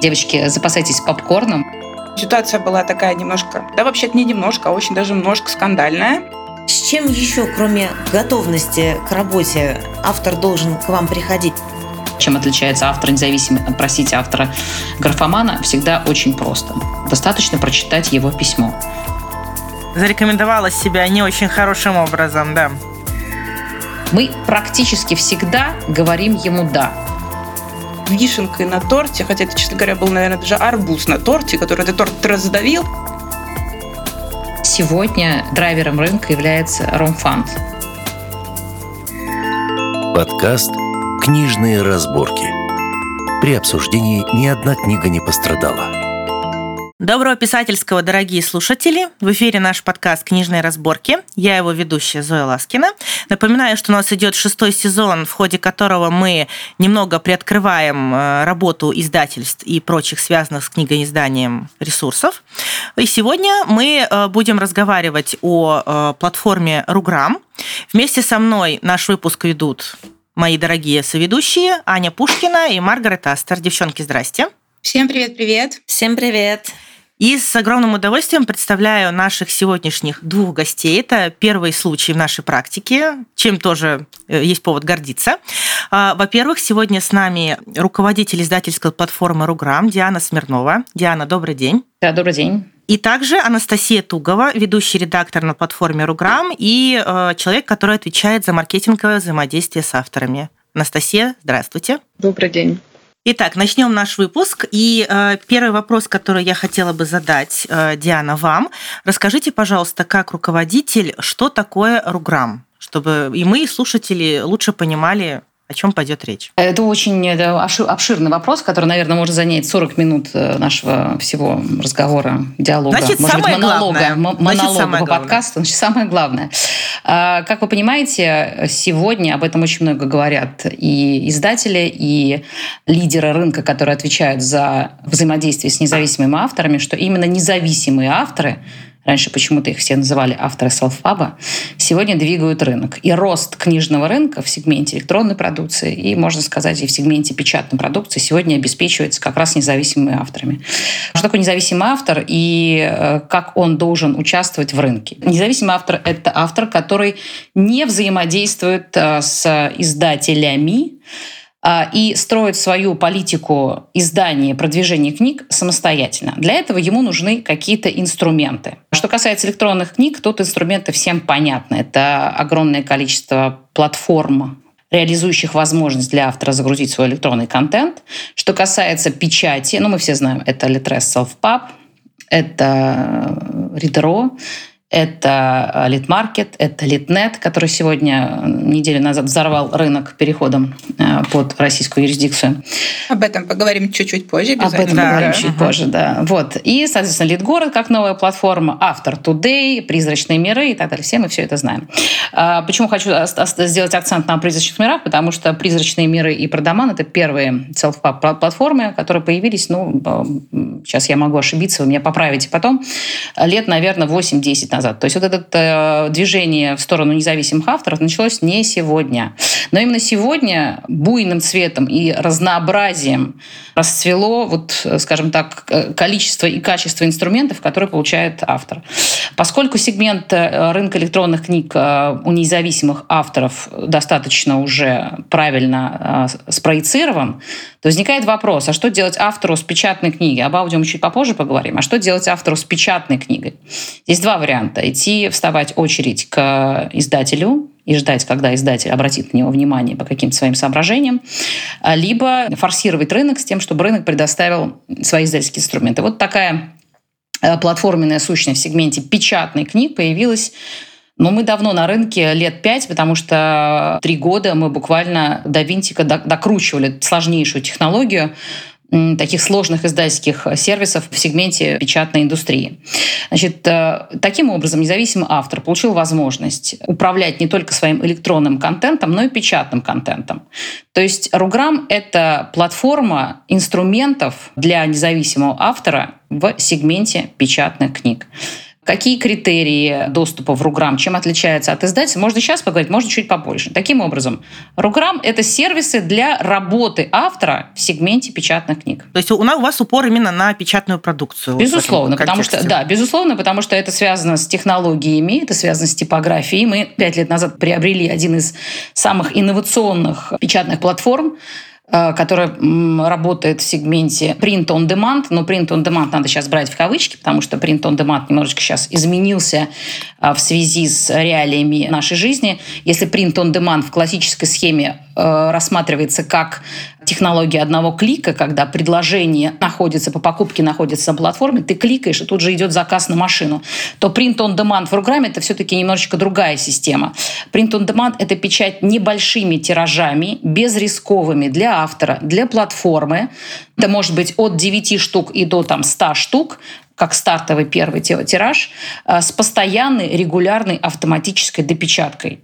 Девочки, запасайтесь попкорном. Ситуация была такая немножко, да вообще-то не немножко, а очень даже немножко скандальная. С чем еще, кроме готовности к работе, автор должен к вам приходить? Чем отличается автор независимый от, простите, автора графомана, всегда очень просто. Достаточно прочитать его письмо. Зарекомендовала себя не очень хорошим образом, да. Мы практически всегда говорим ему «да». Вишенкой на торте, хотя это, честно говоря, был, наверное, даже арбуз на торте, который этот торт раздавил. Сегодня драйвером рынка является Ромфанд. Подкаст «Книжные разборки». При обсуждении ни одна книга не пострадала. Доброго писательского, дорогие слушатели! В эфире наш подкаст «Книжные разборки». Я его ведущая Зоя Ласкина. Напоминаю, что у нас идет шестой сезон, в ходе которого мы немного приоткрываем э, работу издательств и прочих связанных с книгоизданием ресурсов. И сегодня мы э, будем разговаривать о э, платформе Руграм. Вместе со мной наш выпуск ведут мои дорогие соведущие Аня Пушкина и Маргарет Астер. Девчонки, здрасте. Всем привет-привет. Всем привет. И с огромным удовольствием представляю наших сегодняшних двух гостей. Это первый случай в нашей практике, чем тоже э, есть повод гордиться. А, во-первых, сегодня с нами руководитель издательской платформы «Руграм» Диана Смирнова. Диана, добрый день. Да, добрый день. И также Анастасия Тугова, ведущий редактор на платформе «Руграм» и э, человек, который отвечает за маркетинговое взаимодействие с авторами. Анастасия, здравствуйте. Добрый день. Итак, начнем наш выпуск. И э, первый вопрос, который я хотела бы задать, э, Диана, вам. Расскажите, пожалуйста, как руководитель, что такое Руграм, чтобы и мы, и слушатели, лучше понимали, о чем пойдет речь? Это очень это обширный вопрос, который, наверное, может занять 40 минут э, нашего всего разговора, диалога, Значит, может самое быть, монолога, главное. монолога Значит, самое по главное. подкасту. Значит, самое главное. А, Как вы понимаете, сегодня об этом очень много говорят и издатели, и лидеры рынка, которые отвечают за взаимодействие с независимыми авторами, что именно независимые авторы раньше почему-то их все называли авторы селф-паба, сегодня двигают рынок. И рост книжного рынка в сегменте электронной продукции и, можно сказать, и в сегменте печатной продукции сегодня обеспечивается как раз независимыми авторами. Что такое независимый автор и э, как он должен участвовать в рынке? Независимый автор — это автор, который не взаимодействует э, с издателями, и строит свою политику издания, продвижения книг самостоятельно. Для этого ему нужны какие-то инструменты. Что касается электронных книг, тут инструменты всем понятны. Это огромное количество платформ, реализующих возможность для автора загрузить свой электронный контент. Что касается печати, ну мы все знаем, это Litres Self-Pub, это Reader.ro, это Литмаркет, это Литнет, который сегодня, неделю назад, взорвал рынок переходом э, под российскую юрисдикцию. Об этом поговорим чуть-чуть позже. Об этом обязательно. поговорим Да. чуть Ага. позже, да. Вот. И, соответственно, Литгород как новая платформа, Автор Today, Призрачные миры и так далее. Все мы все это знаем. А, Почему хочу сделать акцент на призрачных мирах? Потому что Призрачные миры и Продаман — это первые self-pub платформы, которые появились, ну, э, сейчас я могу ошибиться, вы меня поправите потом, лет, наверное, 8-10 назад. То есть вот это э, движение в сторону независимых авторов началось не сегодня. Но именно сегодня буйным цветом и разнообразием расцвело, вот, э, скажем так, э, количество и качество инструментов, которые получает автор. Поскольку сегмент э, рынка электронных книг у независимых авторов достаточно уже правильно спроецирован, то возникает вопрос, а что делать автору с печатной книгой? Об аудио мы чуть попозже поговорим. А что делать автору с печатной книгой? Здесь два варианта. Идти, вставать очередь к издателю, и ждать, когда издатель обратит на него внимание по каким-то своим соображениям, а, либо форсировать рынок с тем, чтобы рынок предоставил свои издательские инструменты. Вот такая э, платформенная сущность в сегменте печатных книг появилась но мы давно на рынке, лет пять, потому что три года мы буквально до винтика до- докручивали сложнейшую технологию таких сложных издательских сервисов в сегменте печатной индустрии. Значит, э, таким образом независимый автор получил возможность управлять не только своим электронным контентом, но и печатным контентом. То есть Руграм — это платформа инструментов для независимого автора в сегменте печатных книг. Какие критерии доступа в Руграм, чем отличается от издательства, можно сейчас поговорить, можно чуть побольше. Таким образом, Руграм — это сервисы для работы автора в сегменте печатных книг. То есть у нас у вас упор именно на печатную продукцию? Безусловно, потому что, да, безусловно, потому что это связано с технологиями, это связано с типографией. Мы пять лет назад приобрели один из самых инновационных печатных платформ, которая работает в сегменте print on demand, но print on demand надо сейчас брать в кавычки, потому что print on demand немножечко сейчас изменился э, в связи с реалиями нашей жизни. Если print on demand в классической схеме э, рассматривается как технология одного клика, когда предложение находится по покупке, находится на платформе, ты кликаешь, и тут же идет заказ на машину, то print on demand в программе это все-таки немножечко другая система. Print on demand — это печать небольшими тиражами, безрисковыми для автора, для платформы. Это может быть от 9 штук и до там, 100 штук, как стартовый первый тираж, э, с постоянной, регулярной автоматической допечаткой.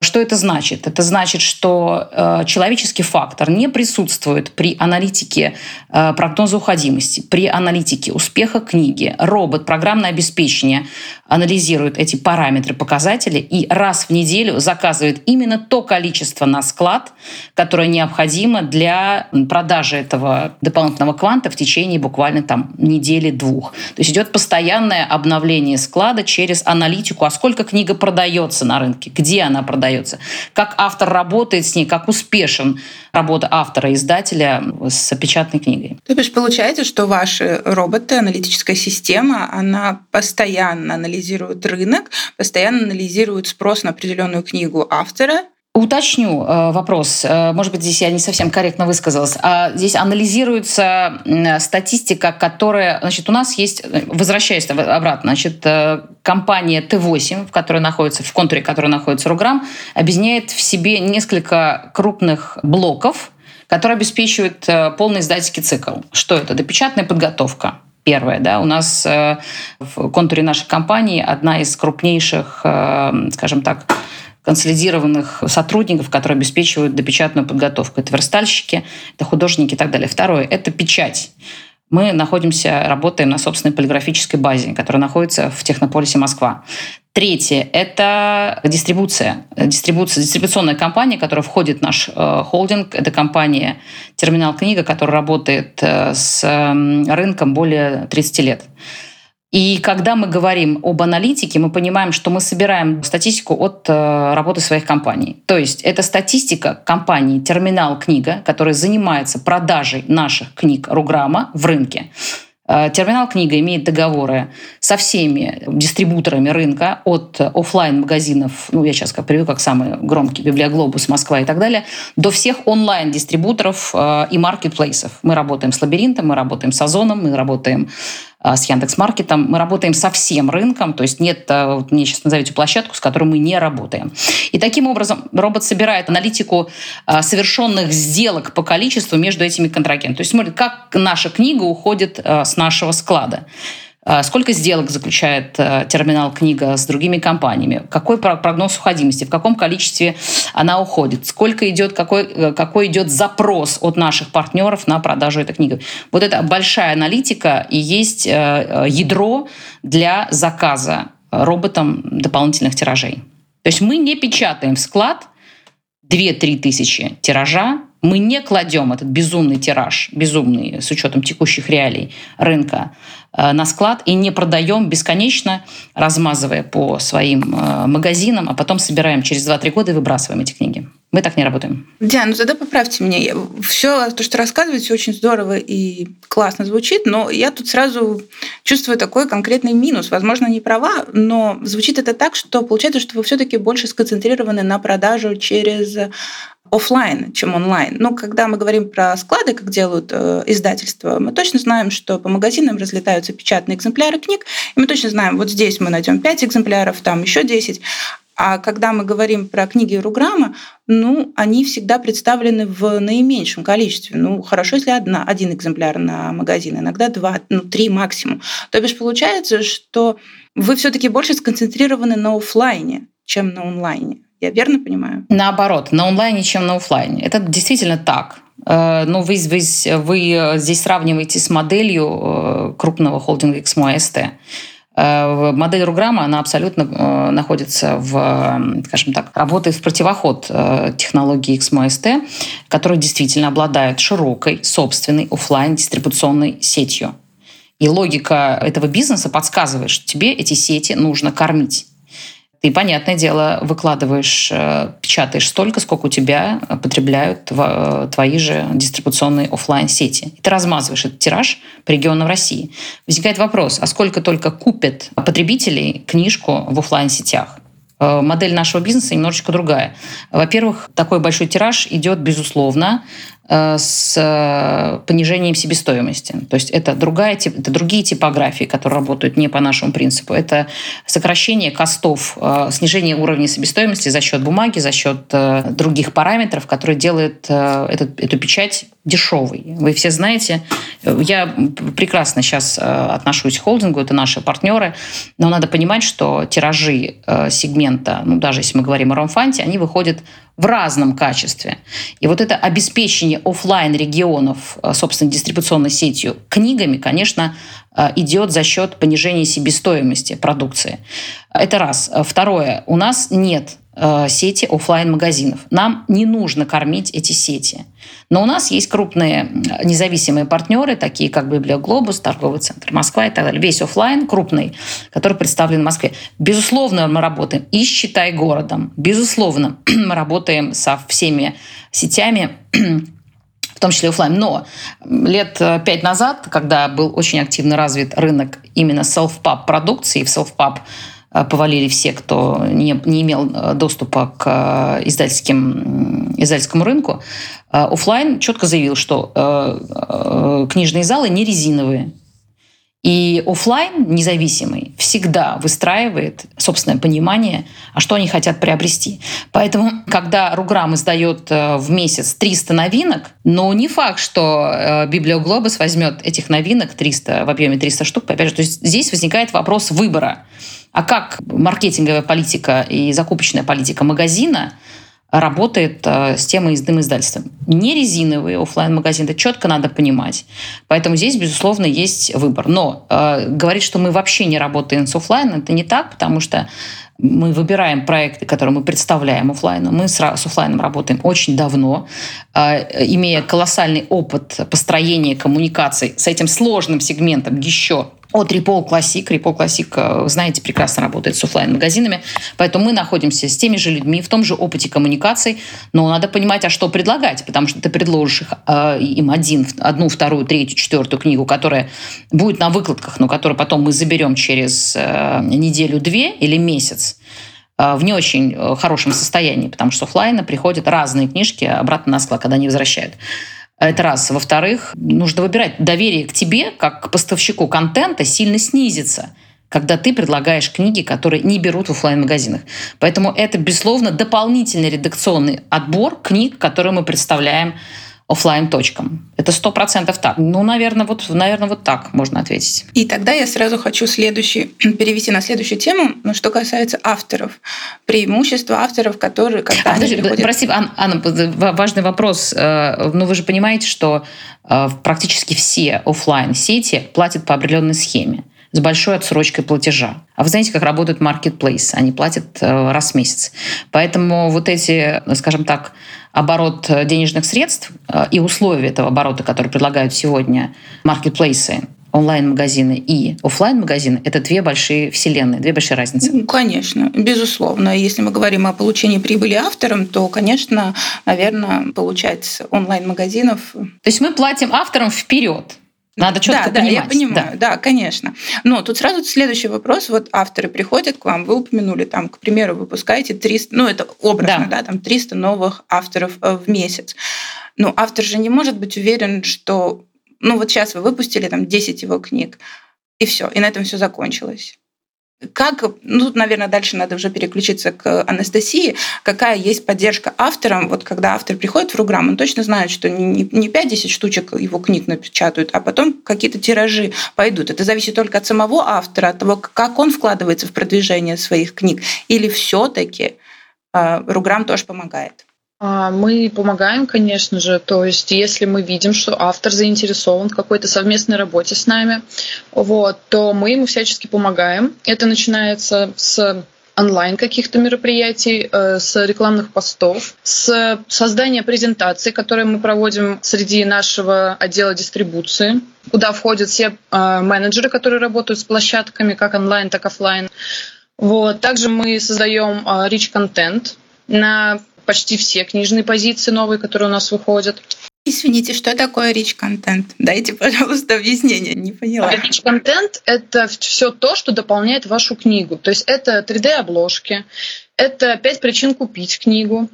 Что это значит? Это значит, что э, человеческий фактор не присутствует при аналитике э, прогноза уходимости, при аналитике успеха книги. Робот, программное обеспечение анализирует эти параметры, показатели и раз в неделю заказывает именно то количество на склад, которое необходимо для продажи этого дополнительного кванта в течение буквально там недели-двух. То есть идет постоянное обновление склада через аналитику, а сколько книга продается на рынке, где она продается, продается, как автор работает с ней, как успешен работа автора, издателя с печатной книгой. То есть получается, что ваши роботы, аналитическая система, она постоянно анализирует рынок, постоянно анализирует спрос на определенную книгу автора, Уточню э, вопрос. Э, может быть, здесь я не совсем корректно высказалась. А здесь анализируется статистика, которая... Значит, у нас есть... Возвращаясь обратно, значит, э, компания Т8, в которой находится, в контуре которой находится Руграм, объединяет в себе несколько крупных блоков, которые обеспечивают полный издательский цикл. Что это? Допечатная подготовка, первое. Да? У нас в контуре нашей компании одна из крупнейших, скажем так, консолидированных сотрудников, которые обеспечивают допечатную подготовку. Это верстальщики, это художники и так далее. Второе – это печать. Мы находимся, работаем на собственной полиграфической базе, которая находится в Технополисе Москва. Третье – это дистрибуция. Дистрибуция, дистрибуционная компания, которая входит в наш э, холдинг. Это компания «Терминал книга», которая работает э, с э, рынком более 30 лет. И когда мы говорим об аналитике, мы понимаем, что мы собираем статистику от э, работы своих компаний. То есть это статистика компании «Терминал книга», которая занимается продажей наших книг Руграма в рынке. Э, терминал книга имеет договоры со всеми дистрибуторами рынка, от офлайн магазинов ну, я сейчас как приведу как самые громкие, Библиоглобус, Москва и так далее, до всех онлайн-дистрибуторов э, и маркетплейсов. Мы работаем с Лабиринтом, мы работаем с Озоном, мы работаем с Яндекс.Маркетом. Мы работаем со всем рынком, то есть нет, а, вот мне сейчас назовите площадку, с которой мы не работаем. И таким образом робот собирает аналитику а, совершенных сделок по количеству между этими контрагентами. То есть смотрит, как наша книга уходит с нашего склада. А, сколько сделок заключает э, терминал книга с другими компаниями? Какой прогноз уходимости? В каком количестве она уходит? Сколько идет, какой, э, какой идет запрос от наших партнеров на продажу этой книги? Вот это большая аналитика и есть э, ядро для заказа роботом дополнительных тиражей. То есть мы не печатаем в склад 2-3 тысячи тиража, мы не кладем этот безумный тираж, безумный с учетом текущих реалий рынка, Э, на склад и не продаем бесконечно, размазывая по своим э, магазинам, а потом собираем через 2-3 года и выбрасываем эти книги. Мы так не работаем. Диана, ну тогда поправьте меня. Все то, что рассказываете, очень здорово и классно звучит, но я тут сразу чувствую такой конкретный минус. Возможно, не права, но звучит это так, что получается, что вы все-таки больше сконцентрированы на продажу через офлайн, чем онлайн. Но когда мы говорим про склады, как делают э, издательства, мы точно знаем, что по магазинам разлетаются печатные экземпляры книг, и мы точно знаем, вот здесь мы найдем 5 экземпляров, там еще 10. А когда мы говорим про книги Руграма, ну, они всегда представлены в наименьшем количестве. Ну, хорошо, если одна, один экземпляр на магазин, иногда два, ну, три максимум. То бишь получается, что вы все-таки больше сконцентрированы на офлайне, чем на онлайне. Я верно понимаю? Наоборот, на онлайне, чем на офлайне. Это действительно так. Э, но вы, вы, вы здесь сравниваете с моделью э, крупного холдинга XMOST. Э, модель Руграма, она абсолютно находится в, скажем так, работает в противоход технологии XMOST, которая действительно обладает широкой собственной офлайн дистрибуционной сетью. И логика этого бизнеса подсказывает, что тебе эти сети нужно кормить. Ты, понятное дело, выкладываешь, э, печатаешь столько, сколько у тебя потребляют э, твои же дистрибуционные офлайн сети ты размазываешь этот тираж по регионам России. Возникает вопрос, а сколько только купят потребителей книжку в офлайн сетях э, Модель нашего бизнеса немножечко другая. Во-первых, такой большой тираж идет, безусловно, с э, понижением себестоимости. То есть это, другая, это другие типографии, которые работают не по нашему принципу. Это сокращение костов, э, снижение уровня себестоимости за счет бумаги, за счет других параметров, которые делают эту, эту печать дешевой. Вы все знаете, я прекрасно сейчас отношусь к холдингу, это наши партнеры, но надо понимать, что тиражи сегмента, ну даже если мы говорим о Ромфанте, они выходят в разном качестве. И вот это обеспечение офлайн регионов, э, собственно, дистрибуционной сетью книгами, конечно, э, идет за счет понижения себестоимости продукции. Это раз. Второе. У нас нет Э, сети офлайн магазинов Нам не нужно кормить эти сети. Но у нас есть крупные независимые партнеры, такие как Библиоглобус, торговый центр Москва и так далее. Весь офлайн крупный, который представлен в Москве. Безусловно, мы работаем и «Считай городом». Безусловно, мы работаем со всеми сетями, в том числе офлайн. Но лет э, пять назад, когда был очень активно развит рынок именно self-pub продукции, в self-pub Э, повалили все, кто не, не имел э, доступа к издательским, издательскому рынку, офлайн четко заявил, что книжные залы не резиновые. И офлайн независимый всегда выстраивает собственное понимание, а что они хотят приобрести. Поэтому, когда Руграм издает в месяц 300 новинок, но не факт, что Библиоглобус возьмет этих новинок 300 в объеме 300 штук. Опять же, то есть здесь возникает вопрос выбора. А как маркетинговая политика и закупочная политика магазина работает э, с темой издым издательством. Не резиновые офлайн магазины это четко надо понимать. Поэтому здесь, безусловно, есть выбор. Но э, говорить, что мы вообще не работаем с офлайном, это не так, потому что мы выбираем проекты, которые мы представляем офлайну. Мы с, с офлайном работаем очень давно, э, имея колоссальный опыт построения коммуникаций с этим сложным сегментом еще от Ripple Classic. Ripple Classic, э, знаете, прекрасно работает с офлайн магазинами поэтому мы находимся с теми же людьми, в том же опыте коммуникаций, но надо понимать, а что предлагать, потому что ты предложишь их, э, им один, одну, вторую, третью, четвертую книгу, которая будет на выкладках, но которую потом мы заберем через э, неделю-две или месяц в не очень хорошем состоянии, потому что офлайна приходят разные книжки обратно на склад, когда они возвращают. Это раз. Во-вторых, нужно выбирать. Доверие к тебе, как к поставщику контента, сильно снизится когда ты предлагаешь книги, которые не берут в офлайн магазинах Поэтому это, безусловно, дополнительный редакционный отбор книг, которые мы представляем офлайн точкам. Это сто процентов так. Ну, наверное, вот, наверное, вот так можно ответить. И тогда я сразу хочу следующий, перевести на следующую тему, ну, что касается авторов. Преимущества авторов, которые... Когда а, подожди, приходят... Прости, Анна, Анна, важный вопрос. Э, ну, вы же понимаете, что э, практически все офлайн сети платят по определенной схеме с большой отсрочкой платежа. А вы знаете, как работают marketplace? Они платят э, раз в месяц. Поэтому вот эти, скажем так, оборот денежных средств э, и условия этого оборота, которые предлагают сегодня маркетплейсы, онлайн-магазины и офлайн магазины это две большие вселенные, две большие разницы. Ну, конечно, безусловно. Если мы говорим о получении прибыли авторам, то, конечно, наверное, получать онлайн-магазинов... То есть мы платим авторам вперед. Надо четко да, понимать. Да, я понимаю, да. да, конечно. Но тут сразу следующий вопрос. Вот авторы приходят к вам, вы упомянули, там, к примеру, выпускаете 300, ну это образно, да, да там 300 новых авторов э, в месяц. Ну, автор же не может быть уверен, что, ну вот сейчас вы выпустили там 10 его книг, и все, и на этом все закончилось. Как, ну, тут, наверное, дальше надо уже переключиться к Анастасии. Какая есть поддержка авторам? Вот когда автор приходит в программу, он точно знает, что не 5-10 штучек его книг напечатают, а потом какие-то тиражи пойдут. Это зависит только от самого автора, от того, как он вкладывается в продвижение своих книг. Или все таки Руграм тоже помогает? А, мы помогаем, конечно же. То есть, если мы видим, что автор заинтересован в какой-то совместной работе с нами, вот, то мы ему всячески помогаем. Это начинается с онлайн каких-то мероприятий, э, с рекламных постов, с создания презентаций, которые мы проводим среди нашего отдела дистрибуции, куда входят все э, менеджеры, которые работают с площадками, как онлайн, так и офлайн. Вот. Также мы создаем э, rich контент на почти все книжные позиции новые, которые у нас выходят. Извините, что такое content? Дайте, пожалуйста, объяснение, не поняла. Content — это все то, что дополняет вашу книгу. То есть это 3D-обложки, это пять причин купить книгу,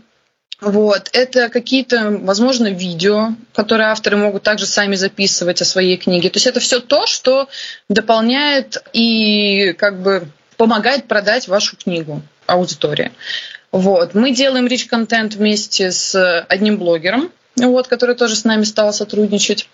вот. Это какие-то, возможно, видео, которые авторы могут также сами записывать о своей книге. То есть это все то, что дополняет и как бы помогает продать вашу книгу аудитории. Вот. Мы делаем rich контент вместе с одним блогером, вот, который тоже с нами стал сотрудничать.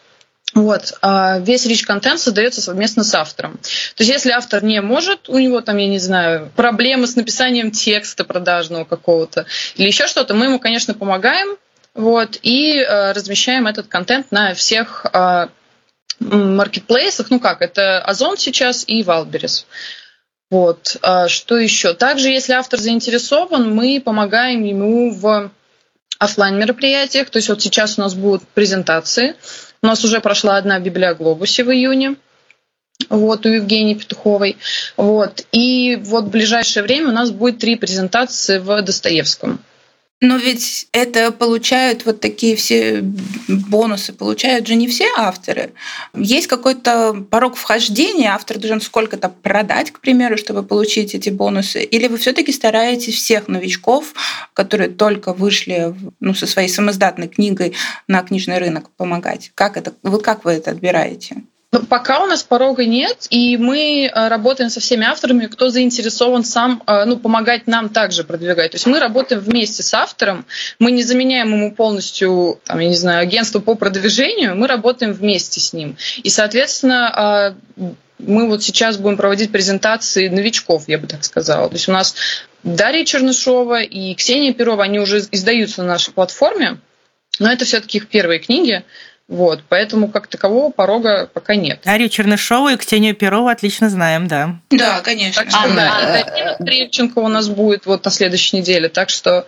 Вот. А весь rich контент создается совместно с автором. То есть, если автор не может, у него там, я не знаю, проблемы с написанием текста продажного какого-то или еще что-то, мы ему, конечно, помогаем вот, и э, размещаем этот контент на всех э, маркетплейсах. Ну как, это Озон сейчас и Wildberries. Вот. А что еще? Также, если автор заинтересован, мы помогаем ему в офлайн мероприятиях. То есть вот сейчас у нас будут презентации. У нас уже прошла одна в Библиоглобусе в июне. Вот, у Евгении Петуховой. Вот. И вот в ближайшее время у нас будет три презентации в Достоевском. Но ведь это получают вот такие все бонусы, получают же не все авторы. Есть какой-то порог вхождения, автор должен сколько-то продать, к примеру, чтобы получить эти бонусы. Или вы все-таки стараетесь всех новичков, которые только вышли ну, со своей самоздатной книгой на книжный рынок, помогать? Как, это, вы, как вы это отбираете? Ну, пока у нас порога нет, и мы э, работаем со всеми авторами, кто заинтересован сам э, ну, помогать нам также продвигать. То есть мы работаем вместе с автором, мы не заменяем ему полностью, там, я не знаю, агентство по продвижению, мы работаем вместе с ним. И, соответственно, э, мы вот сейчас будем проводить презентации новичков, я бы так сказала. То есть у нас Дарья Чернышова и Ксения Перова, они уже издаются на нашей платформе, но это все-таки их первые книги. Вот, поэтому как такового порога пока нет. Дарью Чернышову и Ксению Перову отлично знаем, да. Да, конечно. Так что, Анна, да, Дарина Стрельченко у нас будет вот на следующей неделе, так что...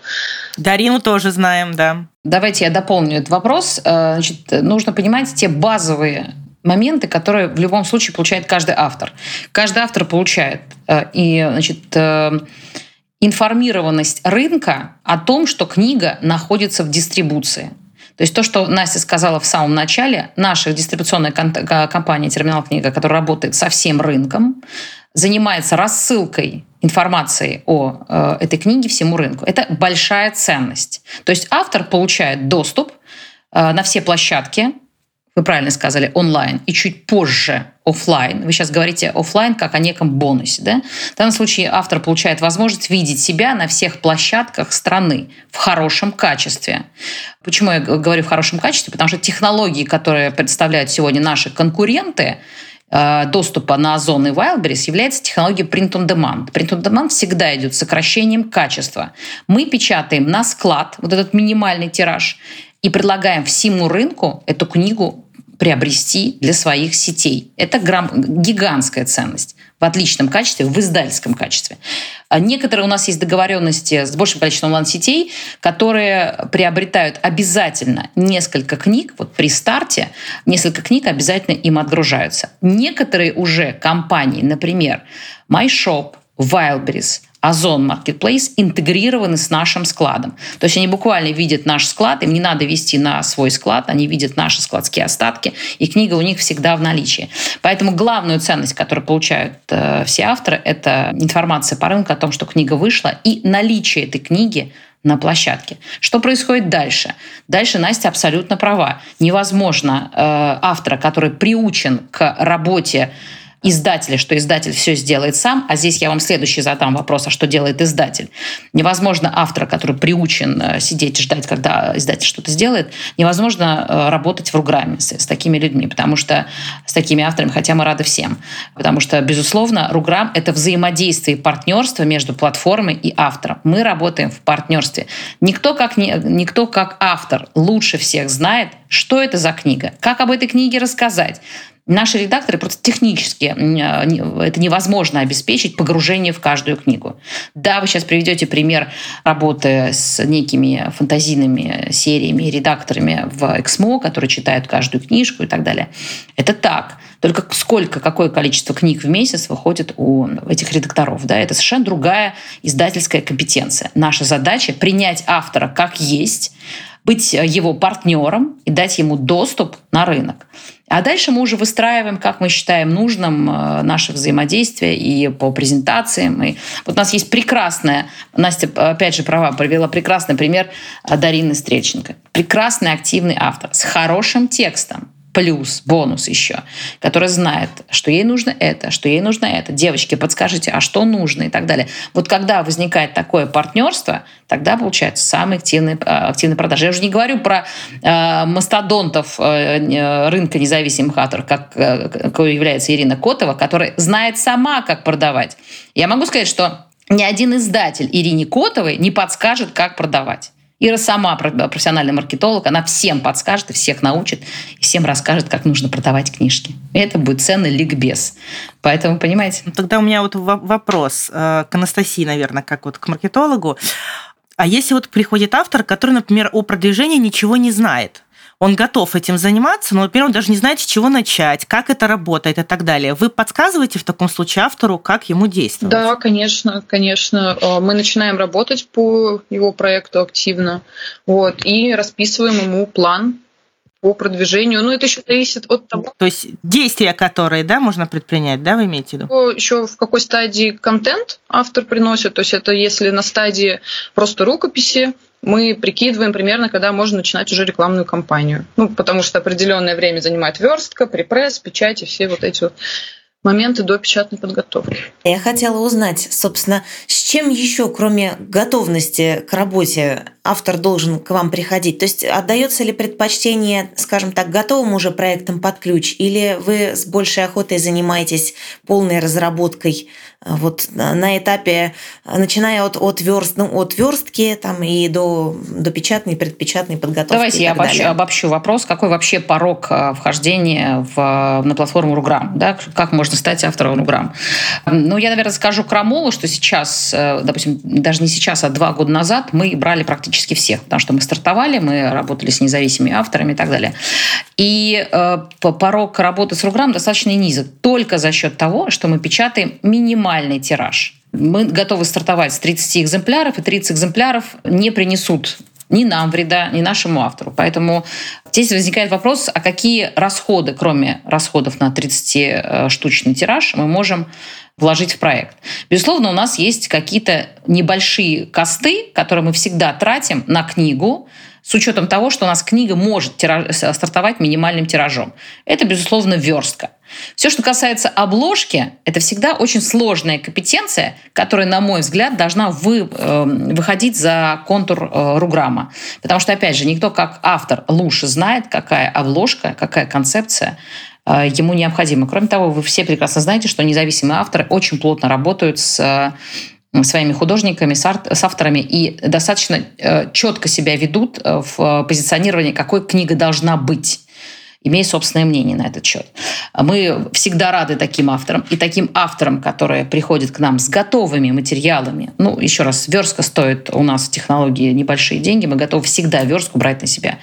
Дарину тоже знаем, да. Давайте я дополню этот вопрос. Э, значит, нужно понимать те базовые моменты, которые в любом случае получает каждый автор. Каждый автор получает э, и, значит, э, информированность рынка о том, что книга находится в дистрибуции. То есть то, что Настя сказала в самом начале, наша дистрибуционная компания «Терминал книга», которая работает со всем рынком, занимается рассылкой информации о э, этой книге всему рынку. Это большая ценность. То есть автор получает доступ э, на все площадки, вы правильно сказали, онлайн, и чуть позже офлайн. Вы сейчас говорите офлайн как о неком бонусе. Да? В данном случае автор получает возможность видеть себя на всех площадках страны в хорошем качестве. Почему я говорю в хорошем качестве? Потому что технологии, которые представляют сегодня наши конкуренты, э, доступа на Озон и Wildberries является технологией print on demand. Print on demand всегда идет сокращением качества. Мы печатаем на склад вот этот минимальный тираж и предлагаем всему рынку эту книгу приобрести для своих сетей. Это грамм, гигантская ценность в отличном качестве, в издательском качестве. А некоторые у нас есть договоренности с большим количеством онлайн-сетей, которые приобретают обязательно несколько книг, вот при старте несколько книг обязательно им отгружаются. Некоторые уже компании, например, MyShop, Wildberries, Озон Marketplace интегрированы с нашим складом. То есть они буквально видят наш склад, им не надо вести на свой склад, они видят наши складские остатки, и книга у них всегда в наличии. Поэтому главную ценность, которую получают э, все авторы, это информация по рынку о том, что книга вышла, и наличие этой книги на площадке. Что происходит дальше? Дальше Настя абсолютно права. Невозможно э, автора, который приучен к работе издателя, что издатель все сделает сам, а здесь я вам следующий задам вопрос, а что делает издатель? Невозможно автора, который приучен э, сидеть и ждать, когда издатель что-то сделает, невозможно э, работать в Руграме с, с такими людьми, потому что с такими авторами, хотя мы рады всем. Потому что, безусловно, Руграм — это взаимодействие и партнерство между платформой и автором. Мы работаем в партнерстве. Никто как, не, никто как автор лучше всех знает, что это за книга, как об этой книге рассказать, Наши редакторы просто технически это невозможно обеспечить погружение в каждую книгу. Да, вы сейчас приведете пример работы с некими фантазийными сериями редакторами в Эксмо, которые читают каждую книжку и так далее. Это так. Только сколько, какое количество книг в месяц выходит у этих редакторов. Да? Это совершенно другая издательская компетенция. Наша задача принять автора как есть, быть его партнером и дать ему доступ на рынок. А дальше мы уже выстраиваем, как мы считаем нужным, э, наше взаимодействие и по презентациям. И вот у нас есть прекрасная, Настя, опять же, права, привела прекрасный пример Дарины Стрельченко. Прекрасный активный автор с хорошим текстом, плюс, бонус еще, которая знает, что ей нужно это, что ей нужно это. Девочки, подскажите, а что нужно и так далее. Вот когда возникает такое партнерство, тогда получается самые активные, а, активные продажи. Я уже не говорю про э, мастодонтов э, рынка независимых авторов, как, э, является Ирина Котова, которая знает сама, как продавать. Я могу сказать, что ни один издатель Ирине Котовой не подскажет, как продавать. Ира сама профессиональный маркетолог, она всем подскажет всех научит, всем расскажет, как нужно продавать книжки. И это будет ценный ликбез. Поэтому, понимаете? Ну, тогда у меня вот вопрос э, к Анастасии, наверное, как вот к маркетологу. А если вот приходит автор, который, например, о продвижении ничего не знает, он готов этим заниматься, но, например, он даже не знает, с чего начать, как это работает и так далее. Вы подсказываете в таком случае автору, как ему действовать? Да, конечно, конечно. А, мы начинаем работать по его проекту активно вот, и расписываем ему план по продвижению. Ну, это еще зависит от того... То есть действия, которые, да, можно предпринять, да, вы имеете в виду? Еще в какой стадии контент автор приносит. То есть это если на стадии просто рукописи, мы прикидываем примерно, когда можно начинать уже рекламную кампанию. Ну, потому что определенное время занимает верстка, припресс, печать и все вот эти вот моменты до печатной подготовки. Я хотела узнать, собственно, с чем еще, кроме готовности к работе, автор должен к вам приходить? То есть отдается ли предпочтение, скажем так, готовым уже проектам под ключ, или вы с большей охотой занимаетесь полной разработкой вот на этапе, начиная от, от, верст, ну, от верстки там, и до, до печатной, предпечатной подготовки. Давайте я обобщу, обобщу вопрос. Какой вообще порог э, вхождения в, на платформу Руграм? Да? Как можно стать автором Руграм? Ну, я, наверное, скажу крамолу, что сейчас, э, допустим, даже не сейчас, а два года назад мы брали практически всех, потому что мы стартовали, мы работали с независимыми авторами и так далее. И э, порог работы с Руграм достаточно низок. Только за счет того, что мы печатаем минимально минимальный тираж. Мы готовы стартовать с 30 экземпляров, и 30 экземпляров не принесут ни нам вреда, ни нашему автору. Поэтому здесь возникает вопрос, а какие расходы, кроме расходов на 30-штучный тираж, мы можем вложить в проект. Безусловно, у нас есть какие-то небольшие косты, которые мы всегда тратим на книгу, с учетом того, что у нас книга может тираж, стартовать минимальным тиражом. Это, безусловно, верстка. Все, что касается обложки, это всегда очень сложная компетенция, которая, на мой взгляд, должна вы, э, выходить за контур э, Руграма. Потому что, опять же, никто как автор лучше знает, какая обложка, какая концепция э, ему необходима. Кроме того, вы все прекрасно знаете, что независимые авторы очень плотно работают с своими художниками, с, арт, с авторами и достаточно э, четко себя ведут э, в позиционировании, какой книга должна быть имея собственное мнение на этот счет. Мы всегда рады таким авторам. И таким авторам, которые приходят к нам с готовыми материалами. Ну, еще раз, верстка стоит у нас в технологии небольшие деньги. Мы готовы всегда верстку брать на себя.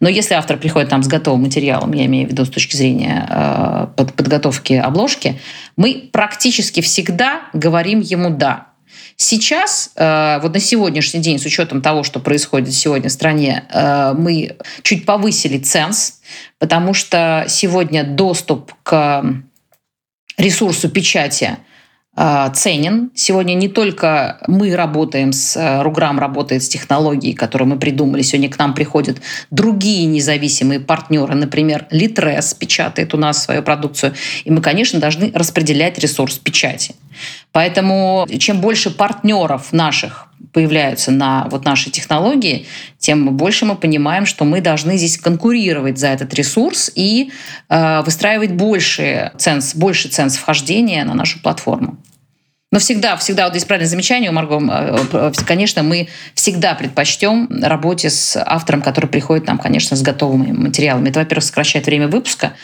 Но если автор приходит нам с готовым материалом, я имею в виду с точки зрения э, подготовки обложки, мы практически всегда говорим ему «да». Сейчас, э, вот на сегодняшний день, с учетом того, что происходит сегодня в стране, э, мы чуть повысили ценз, потому что сегодня доступ к ресурсу печати а, ценен. Сегодня не только мы работаем с э, Руграм, работает с технологией, которую мы придумали. Сегодня к нам приходят другие независимые партнеры. Например, Литрес печатает у нас свою продукцию. И мы, конечно, должны распределять ресурс печати. Поэтому чем больше партнеров наших появляются на вот нашей технологии, тем больше мы понимаем, что мы должны здесь конкурировать за этот ресурс и э, выстраивать больше ценз, больше ценз вхождения на нашу платформу. Но всегда, всегда, вот здесь правильное замечание у Марго, э, э, конечно, мы всегда предпочтем работе с автором, который приходит нам, конечно, с готовыми материалами. Это, во-первых, сокращает время выпуска,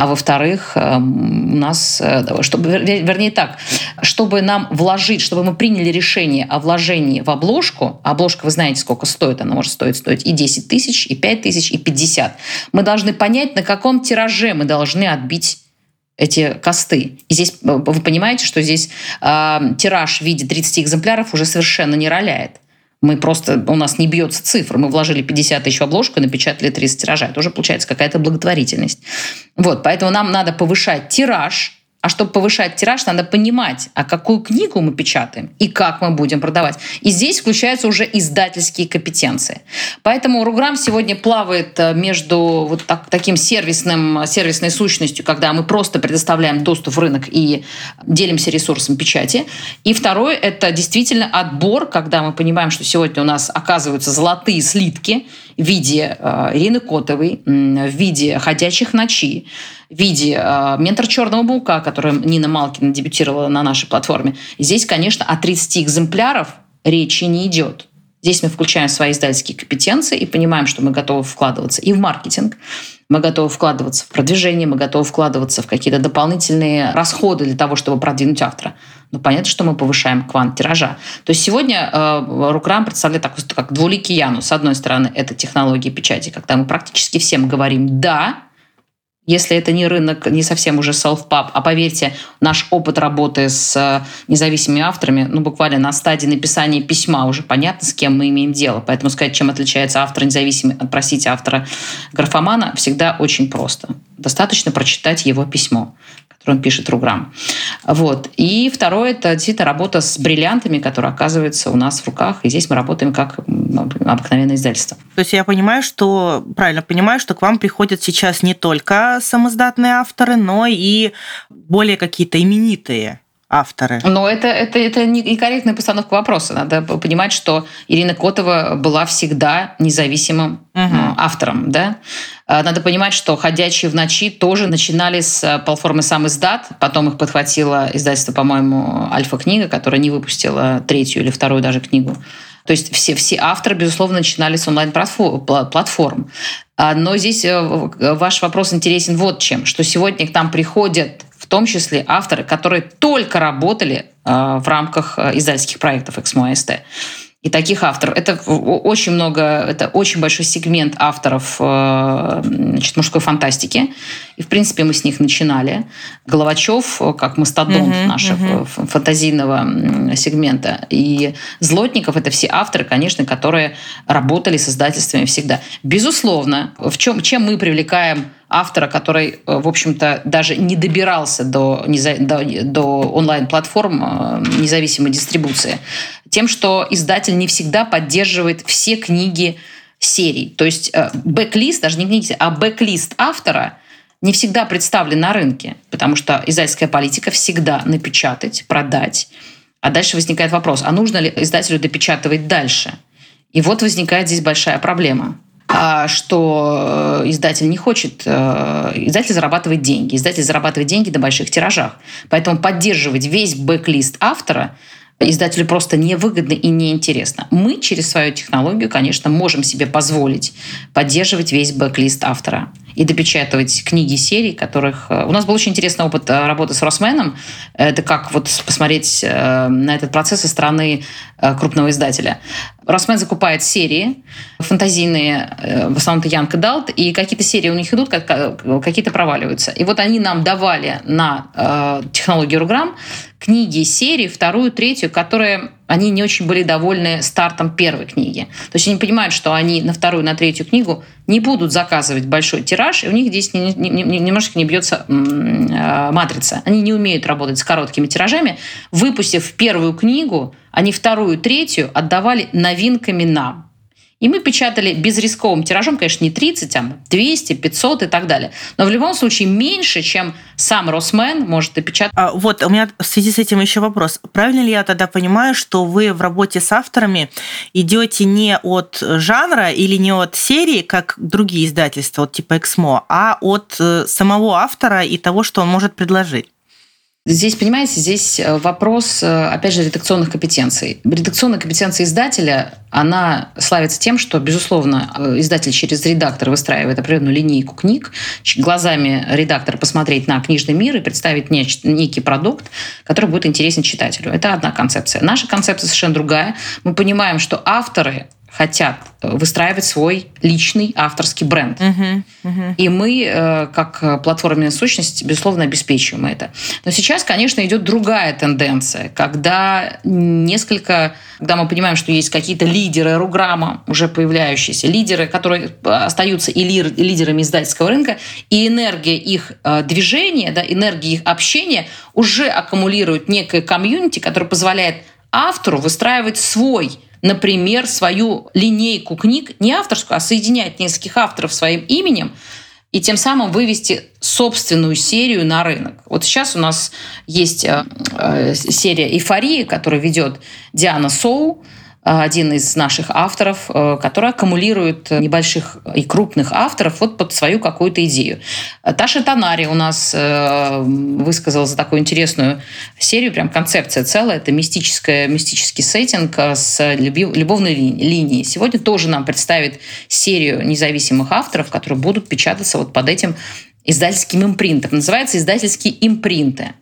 а во-вторых, эм, у нас, э, чтобы, вернее так, чтобы нам вложить, чтобы мы приняли решение о вложении в обложку, а обложка, вы знаете, сколько стоит, она может стоить, стоить и 10 тысяч, и 5 тысяч, и 50. Мы должны понять, на каком тираже мы должны отбить эти косты. И здесь э, вы понимаете, что здесь э, тираж в виде 30 экземпляров уже совершенно не роляет. Мы просто, у нас не бьется цифра. Мы вложили 50 тысяч в обложку и напечатали 30 тиража. Это уже получается какая-то благотворительность. Вот, поэтому нам надо повышать тираж, а чтобы повышать тираж, надо понимать, а какую книгу мы печатаем и как мы будем продавать. И здесь включаются уже издательские компетенции. Поэтому Руграм сегодня плавает э, между вот так, таким сервисным, сервисной сущностью, когда мы просто предоставляем доступ в рынок и делимся ресурсом печати. И второе — это действительно отбор, когда мы понимаем, что сегодня у нас оказываются золотые слитки в виде э, Ирины Котовой, в виде «Ходячих ночи», в виде э, «Ментор черного бука», которая Нина Малкина дебютировала на нашей платформе. здесь, конечно, о 30 экземпляров речи не идет. Здесь мы включаем свои издательские компетенции и понимаем, что мы готовы вкладываться и в маркетинг, мы готовы вкладываться в продвижение, мы готовы вкладываться в какие-то дополнительные расходы для того, чтобы продвинуть автора. Но понятно, что мы повышаем квант тиража. То есть сегодня э, Рукрам представляет так, как двуликий Яну. С одной стороны, это технологии печати, когда мы практически всем говорим «да», если это не рынок, не совсем уже self-pub, а поверьте, наш опыт работы с э, независимыми авторами, ну, буквально на стадии написания письма уже понятно, с кем мы имеем дело. Поэтому сказать, чем отличается автор независимый от, простите, автора графомана, всегда очень просто. Достаточно прочитать его письмо который он пишет Руграм. Вот. И второе – это действительно работа с бриллиантами, которые оказываются у нас в руках. И здесь мы работаем как обыкновенное издательство. То есть я понимаю, что, правильно понимаю, что к вам приходят сейчас не только самоздатные авторы, но и более какие-то именитые авторы. Но это, это, это некорректная постановка вопроса. Надо понимать, что Ирина Котова была всегда независимым угу. автором. Да? А, надо понимать, что «Ходячие в ночи» тоже начинали с э, платформы «Сам издат», потом их подхватило издательство, по-моему, «Альфа-книга», которая не выпустила третью или вторую даже книгу. То есть все, все авторы, безусловно, начинали с онлайн-платформ. А, но здесь э, ваш вопрос интересен вот чем, что сегодня к нам приходят том числе авторы, которые только работали э, в рамках э, издательских проектов Эксмо АСТ и таких авторов. Это очень много, это очень большой сегмент авторов э, значит, мужской фантастики. И, в принципе, мы с них начинали. Головачев, как мастодонт uh-huh, нашего uh-huh. фантазийного сегмента. И Злотников — это все авторы, конечно, которые работали с издательствами всегда. Безусловно, в чем, чем мы привлекаем автора, который, э, в общем-то, даже не добирался до, до, до онлайн-платформ независимой дистрибуции тем, что издатель не всегда поддерживает все книги серий. То есть э, backlist, даже не книги, а backlist автора не всегда представлен на рынке, потому что издательская политика всегда напечатать, продать. А дальше возникает вопрос, а нужно ли издателю допечатывать дальше? И вот возникает здесь большая проблема что э, издатель не хочет, э, издатель зарабатывает деньги, издатель зарабатывает деньги на больших тиражах. Поэтому поддерживать весь backlist автора издателю просто невыгодно и неинтересно. Мы через свою технологию, конечно, можем себе позволить поддерживать весь backlist автора и допечатывать книги серий, которых... Э, у нас был очень интересный опыт э, работы с Росменом. Это как вот посмотреть э, на этот процесс со стороны крупного издателя. Росмен закупает серии фантазийные, в основном это Young Adult, и какие-то серии у них идут, какие-то проваливаются. И вот они нам давали на технологию Rugram книги, серии, вторую, третью, которые они не очень были довольны стартом первой книги. То есть они понимают, что они на вторую, на третью книгу не будут заказывать большой тираж, и у них здесь немножко не бьется а, матрица. Они не умеют работать с короткими тиражами. Выпустив первую книгу, они вторую, третью отдавали новинками нам. И мы печатали безрисковым тиражом, конечно, не 30, а 200, 500 и так далее. Но в любом случае меньше, чем сам Росмен может и печатать. А, вот, у меня в связи с этим еще вопрос. Правильно ли я тогда понимаю, что вы в работе с авторами идете не от жанра или не от серии, как другие издательства, вот типа Эксмо, а от э, самого автора и того, что он может предложить? Здесь, понимаете, здесь э, вопрос, э, опять же, редакционных компетенций. Редакционная компетенция издателя, она славится тем, что, безусловно, э, издатель через редактор выстраивает определенную линейку книг, глазами редактора посмотреть на книжный мир и представить некий продукт, который будет интересен читателю. Это одна концепция. Наша концепция совершенно другая. Мы понимаем, что авторы хотят выстраивать свой личный авторский бренд. Uh-huh, uh-huh. И мы, э, как платформенная сущность, безусловно, обеспечиваем это. Но сейчас, конечно, идет другая тенденция, когда несколько, когда мы понимаем, что есть какие-то лидеры Руграма, уже появляющиеся, лидеры, которые остаются и лидерами издательского рынка, и энергия их э, движения, да, энергия их общения уже аккумулирует некое комьюнити, которое позволяет автору выстраивать свой например, свою линейку книг, не авторскую, а соединять нескольких авторов своим именем, и тем самым вывести собственную серию на рынок. Вот сейчас у нас есть э, э, серия «Эйфория», которую ведет Диана Соу, один из наших авторов, э, который аккумулирует небольших и крупных авторов вот под свою какую-то идею. Таша Танари у нас э, высказала за такую интересную серию, прям концепция целая, это мистическая, мистический сеттинг с любовной линией. Сегодня тоже нам представит серию независимых авторов, которые будут печататься вот под этим издательским импринтом. Называется «Издательские импринты».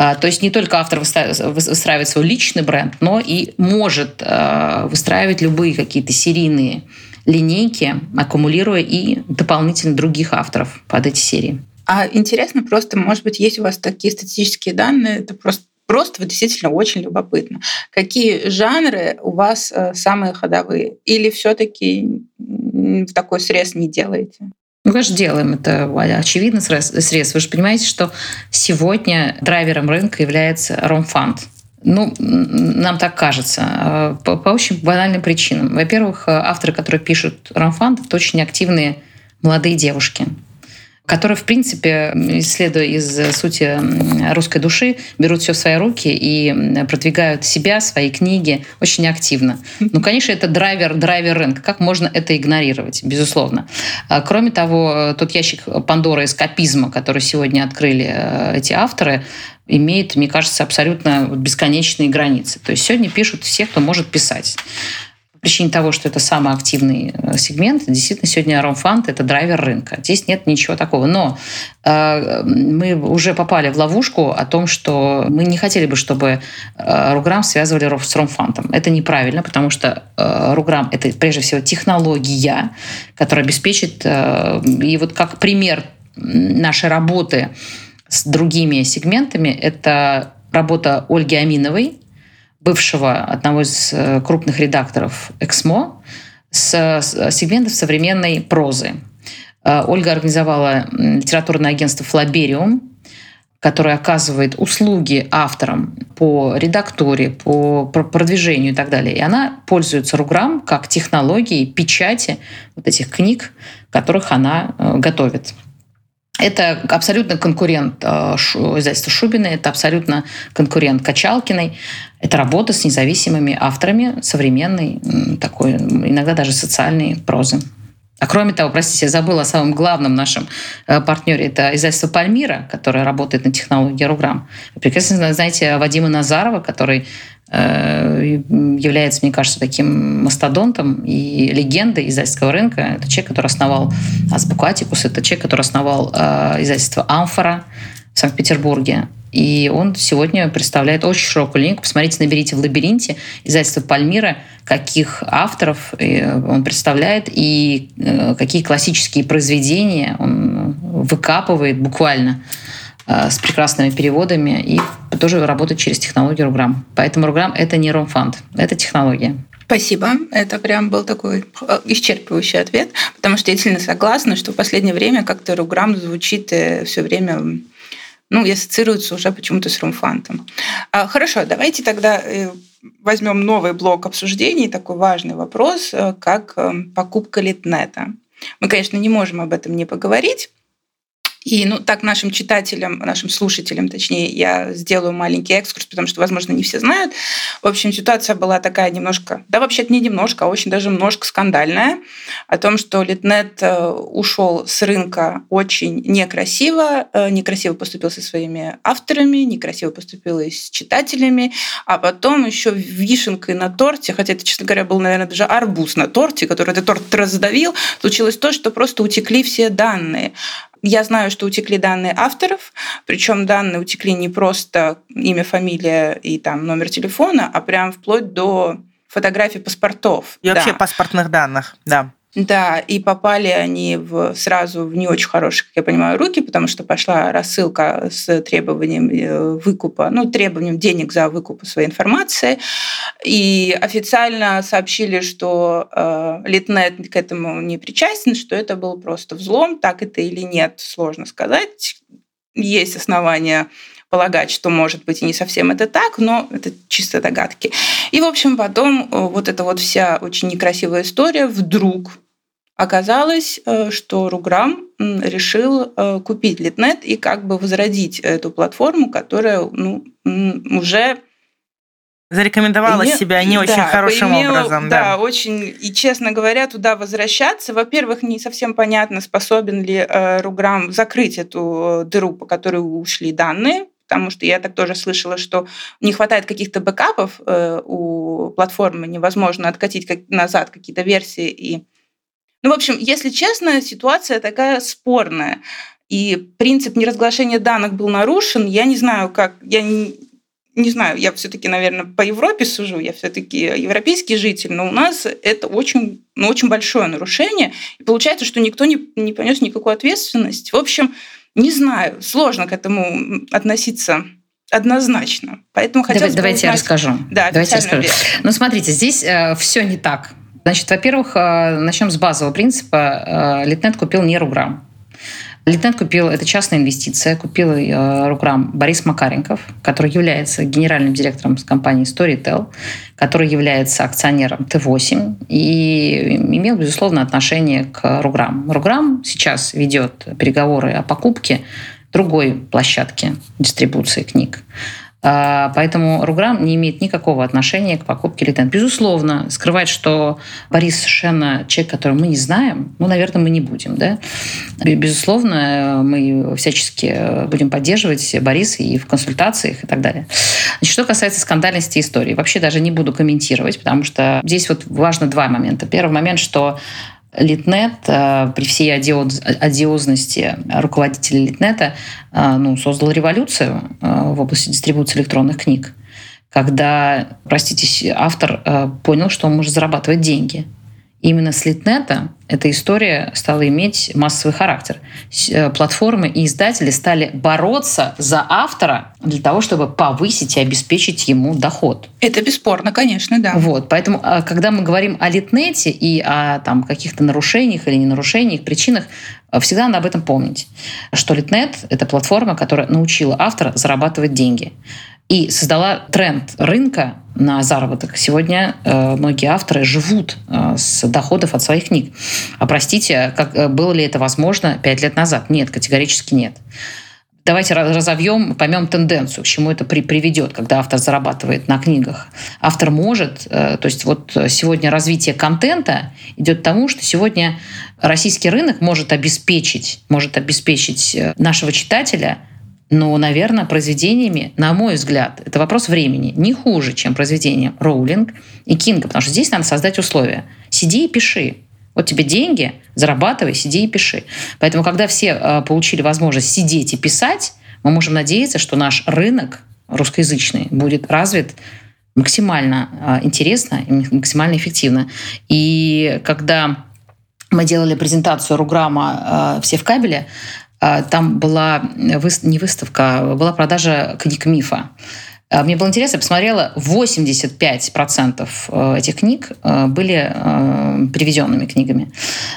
А, то есть не только автор выстраивает свой личный бренд, но и может а, выстраивать любые какие-то серийные линейки, аккумулируя и дополнительно других авторов под эти серии. А интересно просто, может быть, есть у вас такие статистические данные, это просто Просто действительно очень любопытно. Какие жанры у вас э, самые ходовые? Или все-таки в такой срез не делаете? Ну, конечно, делаем. Это очевидно средств. Вы же понимаете, что сегодня драйвером рынка является Ромфанд. Ну, нам так кажется. А, по, по очень банальным причинам. Во-первых, авторы, которые пишут Ромфанд, это очень активные молодые девушки которые, в принципе, исследуя из сути русской души, берут все в свои руки и продвигают себя, свои книги очень активно. Ну, конечно, это драйвер, драйвер рынка. Как можно это игнорировать? Безусловно. А, кроме того, тот ящик Пандоры эскапизма, который сегодня открыли э, эти авторы, имеет, мне кажется, абсолютно бесконечные границы. То есть сегодня пишут все, кто может писать по причине того, что это самый активный э, сегмент, действительно сегодня Ромфанд – это драйвер рынка. Здесь нет ничего такого. Но э, мы уже попали в ловушку о том, что мы не хотели бы, чтобы э, Руграм связывали с Ромфантом. Это неправильно, потому что э, Руграм – это прежде всего технология, которая обеспечит… Э, и вот как пример нашей работы с другими сегментами – это работа Ольги Аминовой, бывшего одного из э, крупных редакторов «Эксмо» с сегментов современной прозы. Э, Ольга организовала литературное агентство «Флабериум», которое оказывает услуги авторам по редактуре, по продвижению и так далее. И она пользуется Руграм как технологией печати вот этих книг, которых она э, готовит. Это абсолютно конкурент издательства Шубина, это абсолютно конкурент Качалкиной. Это работа с независимыми авторами современной, такой, иногда даже социальной прозы. А кроме того, простите, я забыла о самом главном нашем э, партнере. Это издательство «Пальмира», которое работает на технологии Руграм. Прекрасно знаете Вадима Назарова, который э, является, мне кажется, таким мастодонтом и легендой издательского рынка. Это человек, который основал Азбуку Атикус, это человек, который основал э, издательство «Амфора» в Санкт-Петербурге. И он сегодня представляет очень широкую линейку. Посмотрите, наберите в лабиринте издательство Пальмира, каких авторов э, он представляет и э, какие классические произведения он выкапывает буквально с прекрасными переводами и тоже работать через технологию Руграм. Поэтому Руграм – это не ромфанд, это технология. Спасибо. Это прям был такой э, исчерпывающий ответ, потому что я сильно согласна, что в последнее время как-то Руграм звучит э, все время ну, и ассоциируется уже почему-то с Румфантом. А, хорошо, давайте тогда э, возьмем новый блок обсуждений, такой важный вопрос, как покупка Литнета. Мы, конечно, не можем об этом не поговорить, и ну, так нашим читателям, нашим слушателям, точнее, я сделаю маленький экскурс, потому что, возможно, не все знают. В общем, ситуация была такая немножко, да, вообще-то не немножко, а очень даже немножко скандальная, о том, что Литнет э, ушел с рынка очень некрасиво, э, некрасиво поступил со своими авторами, некрасиво поступил и с читателями, а потом еще вишенкой на торте, хотя это, честно говоря, был, наверное, даже арбуз на торте, который этот торт раздавил, случилось то, что просто утекли все данные. Я знаю, что утекли данные авторов, причем данные утекли не просто имя, фамилия и там номер телефона, а прям вплоть до фотографий паспортов. И да. вообще паспортных данных, да. Да, и попали они в, сразу в не очень хорошие, как я понимаю, руки, потому что пошла рассылка с требованием э, выкупа, ну, требованием денег за выкуп своей информации. И официально сообщили, что э, Литнет к этому не причастен, что это был просто взлом, так это или нет, сложно сказать. Есть основания полагать, что может быть и не совсем это так, но это чисто догадки. И, в общем, потом э, вот эта вот вся очень некрасивая история вдруг оказалось, э, что Руграм решил э, купить Литнет и как бы возродить эту платформу, которая ну, уже зарекомендовала име... себя не очень хорошим поимел, образом. Да. да, очень. И, честно говоря, туда возвращаться, во-первых, не совсем понятно, способен ли э, Руграм закрыть эту дыру, по которой ушли данные, потому что я так тоже слышала, что не хватает каких-то бэкапов э, у платформы, невозможно откатить как, назад какие-то версии. И... Ну, в общем, если честно, ситуация такая спорная. И принцип неразглашения данных был нарушен. Я не знаю, как... Я не, не знаю, я все-таки, наверное, по Европе сужу, я все-таки европейский житель, но у нас это очень, ну, очень большое нарушение. И получается, что никто не, не понес никакой ответственности. В общем, не знаю, сложно к этому относиться однозначно. Поэтому хотелось Давай, Давайте узнать... я расскажу. Да, давайте я расскажу. Ну, смотрите, здесь э, все не так. Значит, во-первых, э, начнем с базового принципа. Э, Литнет купил не Руграм. Литнет купил, это частная инвестиция, купил э, Руграм Борис Макаренков, который является генеральным директором компании Storytel, который является акционером Т8 и имел, безусловно, отношение к Руграм. Руграм сейчас ведет переговоры о покупке другой площадки дистрибуции книг. А, поэтому Руграм не имеет никакого отношения к покупке Литен. Безусловно, скрывать, что Борис совершенно человек, которого мы не знаем, ну, наверное, мы не будем. Да? Безусловно, мы всячески будем поддерживать Бориса и в консультациях и так далее. Значит, что касается скандальности истории, вообще даже не буду комментировать, потому что здесь вот важно два момента. Первый момент, что Литнет э, при всей одиозности руководителя Литнета э, ну, создал революцию э, в области дистрибуции электронных книг, когда, простите, автор понял, что он может зарабатывать деньги – Именно с Литнета эта история стала иметь массовый характер. Э, платформы и издатели стали бороться за автора для того, чтобы повысить и обеспечить ему доход. Это бесспорно, конечно, да. Вот, поэтому, а, когда мы говорим о Литнете и о там, каких-то нарушениях или не нарушениях, причинах, э, всегда надо об этом помнить, что Литнет — это платформа, которая научила автора зарабатывать деньги и создала тренд рынка на заработок. Сегодня э, многие авторы живут э, с доходов от своих книг. А простите, как, э, было ли это возможно пять лет назад? Нет, категорически нет. Давайте разовьем, поймем тенденцию, к чему это при, приведет, когда автор зарабатывает на книгах. Автор может, э, то есть вот сегодня развитие контента идет к тому, что сегодня российский рынок может обеспечить, может обеспечить э, нашего читателя но, наверное, произведениями, на мой взгляд, это вопрос времени, не хуже, чем произведения Роулинг и Кинга, потому что здесь надо создать условия. Сиди и пиши. Вот тебе деньги, зарабатывай, сиди и пиши. Поэтому, когда все э, получили возможность сидеть и писать, мы можем надеяться, что наш рынок русскоязычный будет развит максимально э, интересно и максимально эффективно. И когда мы делали презентацию Руграма э, все в кабеле, там была не выставка, а была продажа книг мифа. А, мне было интересно, я посмотрела, 85% э, этих книг э, были э, привезенными книгами.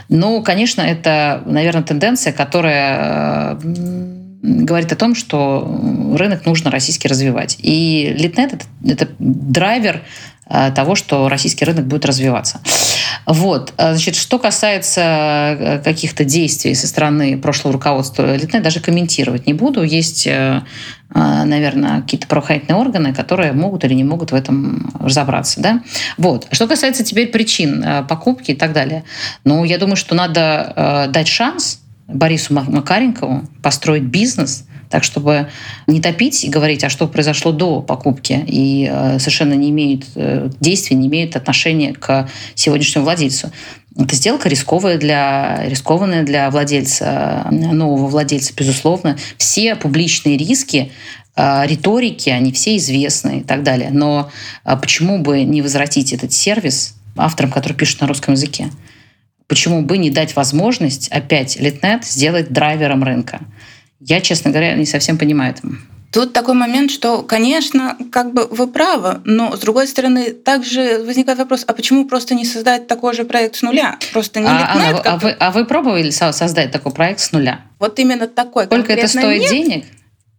Ну, конечно, это, наверное, тенденция, которая говорит о том, что рынок нужно российский развивать. И Литнет это драйвер того, что российский рынок будет развиваться. Вот. Значит, что касается каких-то действий со стороны прошлого руководства Литнет, даже комментировать не буду. Есть наверное, какие-то правоохранительные органы, которые могут или не могут в этом разобраться. Да? Вот. Что касается теперь причин покупки и так далее, ну, я думаю, что надо дать шанс Борису Макаренкову построить бизнес, так чтобы не топить и говорить, а что произошло до покупки, и совершенно не имеет э, действий, не имеет отношения к сегодняшнему владельцу. Это сделка рисковая для, рискованная для владельца, нового владельца, безусловно. Все публичные риски риторики, они все известны и так далее. Но а, почему бы не возвратить этот сервис авторам, которые пишут на русском языке? Почему бы не дать возможность опять Литнет сделать драйвером рынка? Я, честно говоря, не совсем понимаю это. Тут такой момент, что, конечно, как бы вы правы, но с другой стороны, также возникает вопрос, а почему просто не создать такой же проект с нуля? Просто не а, Анна, а, вы, а вы пробовали создать такой проект с нуля? Вот именно такой. Сколько это стоит нет? денег?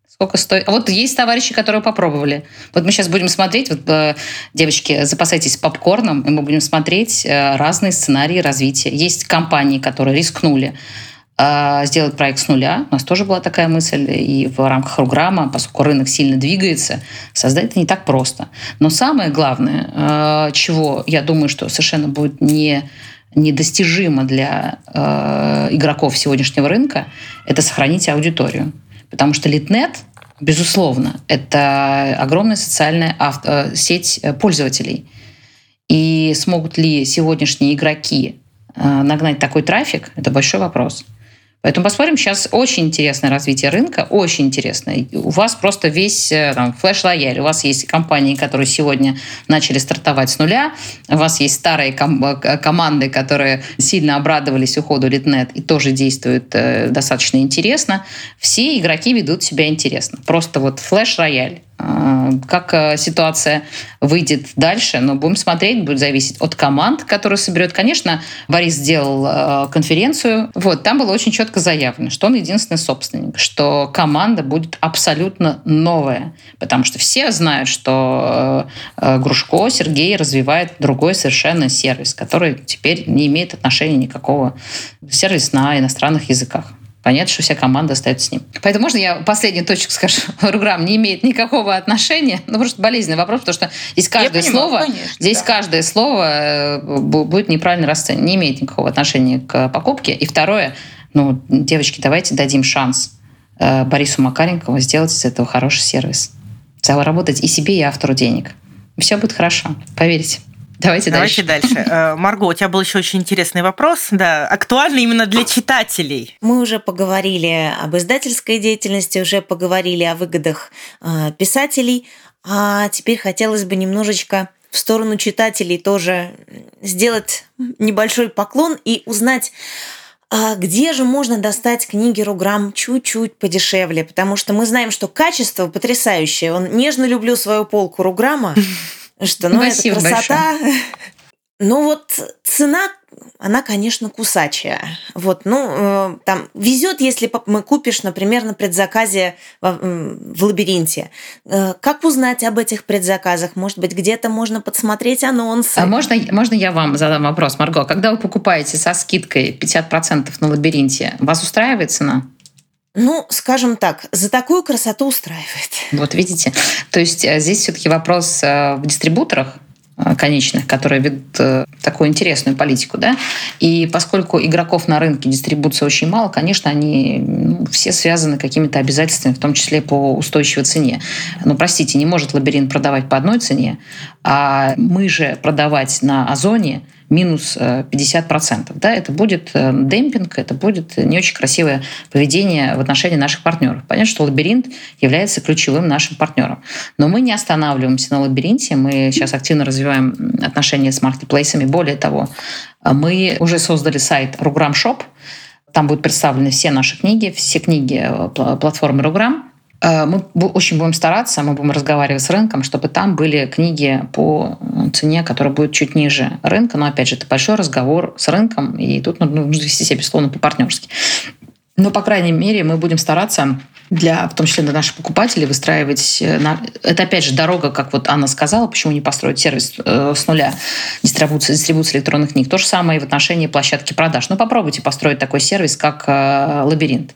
Сколько стоит? Вот есть товарищи, которые попробовали. Вот мы сейчас будем смотреть, вот, э, девочки, запасайтесь попкорном, и мы будем смотреть э, разные сценарии развития. Есть компании, которые рискнули а, сделать проект с нуля. У нас тоже была такая мысль и в рамках программы, поскольку рынок сильно двигается, создать это не так просто. Но самое главное, а, чего я думаю, что совершенно будет не недостижимо для э, игроков сегодняшнего рынка, это сохранить аудиторию. Потому что Литнет, безусловно, это огромная социальная авто, сеть пользователей. И смогут ли сегодняшние игроки нагнать такой трафик, это большой вопрос. Поэтому посмотрим. Сейчас очень интересное развитие рынка, очень интересное. У вас просто весь э, там, флеш-лояль. У вас есть компании, которые сегодня начали стартовать с нуля. У вас есть старые ком- э, команды, которые сильно обрадовались уходу Литнет и тоже действуют э, достаточно интересно. Все игроки ведут себя интересно. Просто вот флеш-рояль как э, ситуация выйдет дальше, но будем смотреть, будет зависеть от команд, которые соберет. Конечно, Борис сделал э, конференцию, вот, там было очень четко заявлено, что он единственный собственник, что команда будет абсолютно новая, потому что все знают, что э, Грушко Сергей развивает другой совершенно сервис, который теперь не имеет отношения никакого сервис на иностранных языках. Понятно, что вся команда остается с ним. Поэтому можно я последнюю точку скажу? Руграм не имеет никакого отношения. Ну, просто болезненный вопрос, потому что здесь каждое понимаю, слово, конечно, здесь да. каждое слово э, будет неправильно расценено. Не имеет никакого отношения к покупке. И второе, ну, девочки, давайте дадим шанс э, Борису Макаренкову сделать из этого хороший сервис. Заработать и себе, и автору денег. Все будет хорошо, поверьте. Давайте, Давайте дальше. дальше. Э, Марго, у тебя был еще очень интересный вопрос, да, актуальный именно для читателей. Мы уже поговорили об издательской деятельности, уже поговорили о выгодах э, писателей, а теперь хотелось бы немножечко в сторону читателей тоже сделать небольшой поклон и узнать, а где же можно достать книги Руграм чуть-чуть подешевле? Потому что мы знаем, что качество потрясающее. Он нежно люблю свою полку Руграма. Что, ну, Спасибо это красота. Большое. Ну вот цена, она, конечно, кусачая. Вот, ну, э, там везет, если мы купишь, например, на предзаказе в, в лабиринте. Э, как узнать об этих предзаказах? Может быть, где-то можно подсмотреть анонсы? А можно, можно я вам задам вопрос, Марго? Когда вы покупаете со скидкой 50% на лабиринте, вас устраивает цена? Ну, скажем так, за такую красоту устраивает. Вот видите, то есть э, здесь все-таки вопрос э, в дистрибуторах, э, конечных, которые ведут такую интересную политику, да, и поскольку игроков на рынке дистрибуции очень мало, конечно, они ну, все связаны какими-то обязательствами, в том числе по устойчивой цене. Ну, простите, не может лабиринт продавать по одной цене, а мы же продавать на Озоне минус 50%. Э, да, это будет э, демпинг, это будет не очень красивое поведение в отношении наших партнеров. Понятно, что лабиринт является ключевым нашим партнером. Но мы не останавливаемся на лабиринте, мы сейчас активно развиваем отношения с маркетплейсами. Более того, мы уже создали сайт Rugram Shop, Там будут представлены все наши книги, все книги э, платформы Руграм. Э, мы очень будем стараться, мы будем разговаривать с рынком, чтобы там были книги по цене, которая будет чуть ниже рынка. Но, опять же, это большой разговор с рынком, и тут нужно вести себя, безусловно, по-партнерски. Но, по крайней мере, мы будем стараться для, в том числе для наших покупателей, выстраивать... Э, это, опять же, дорога, как вот Анна сказала, почему не построить сервис э, с нуля дистрибуции, дистрибуции электронных книг. То же самое и в отношении площадки продаж. Ну, попробуйте построить такой сервис, как лабиринт.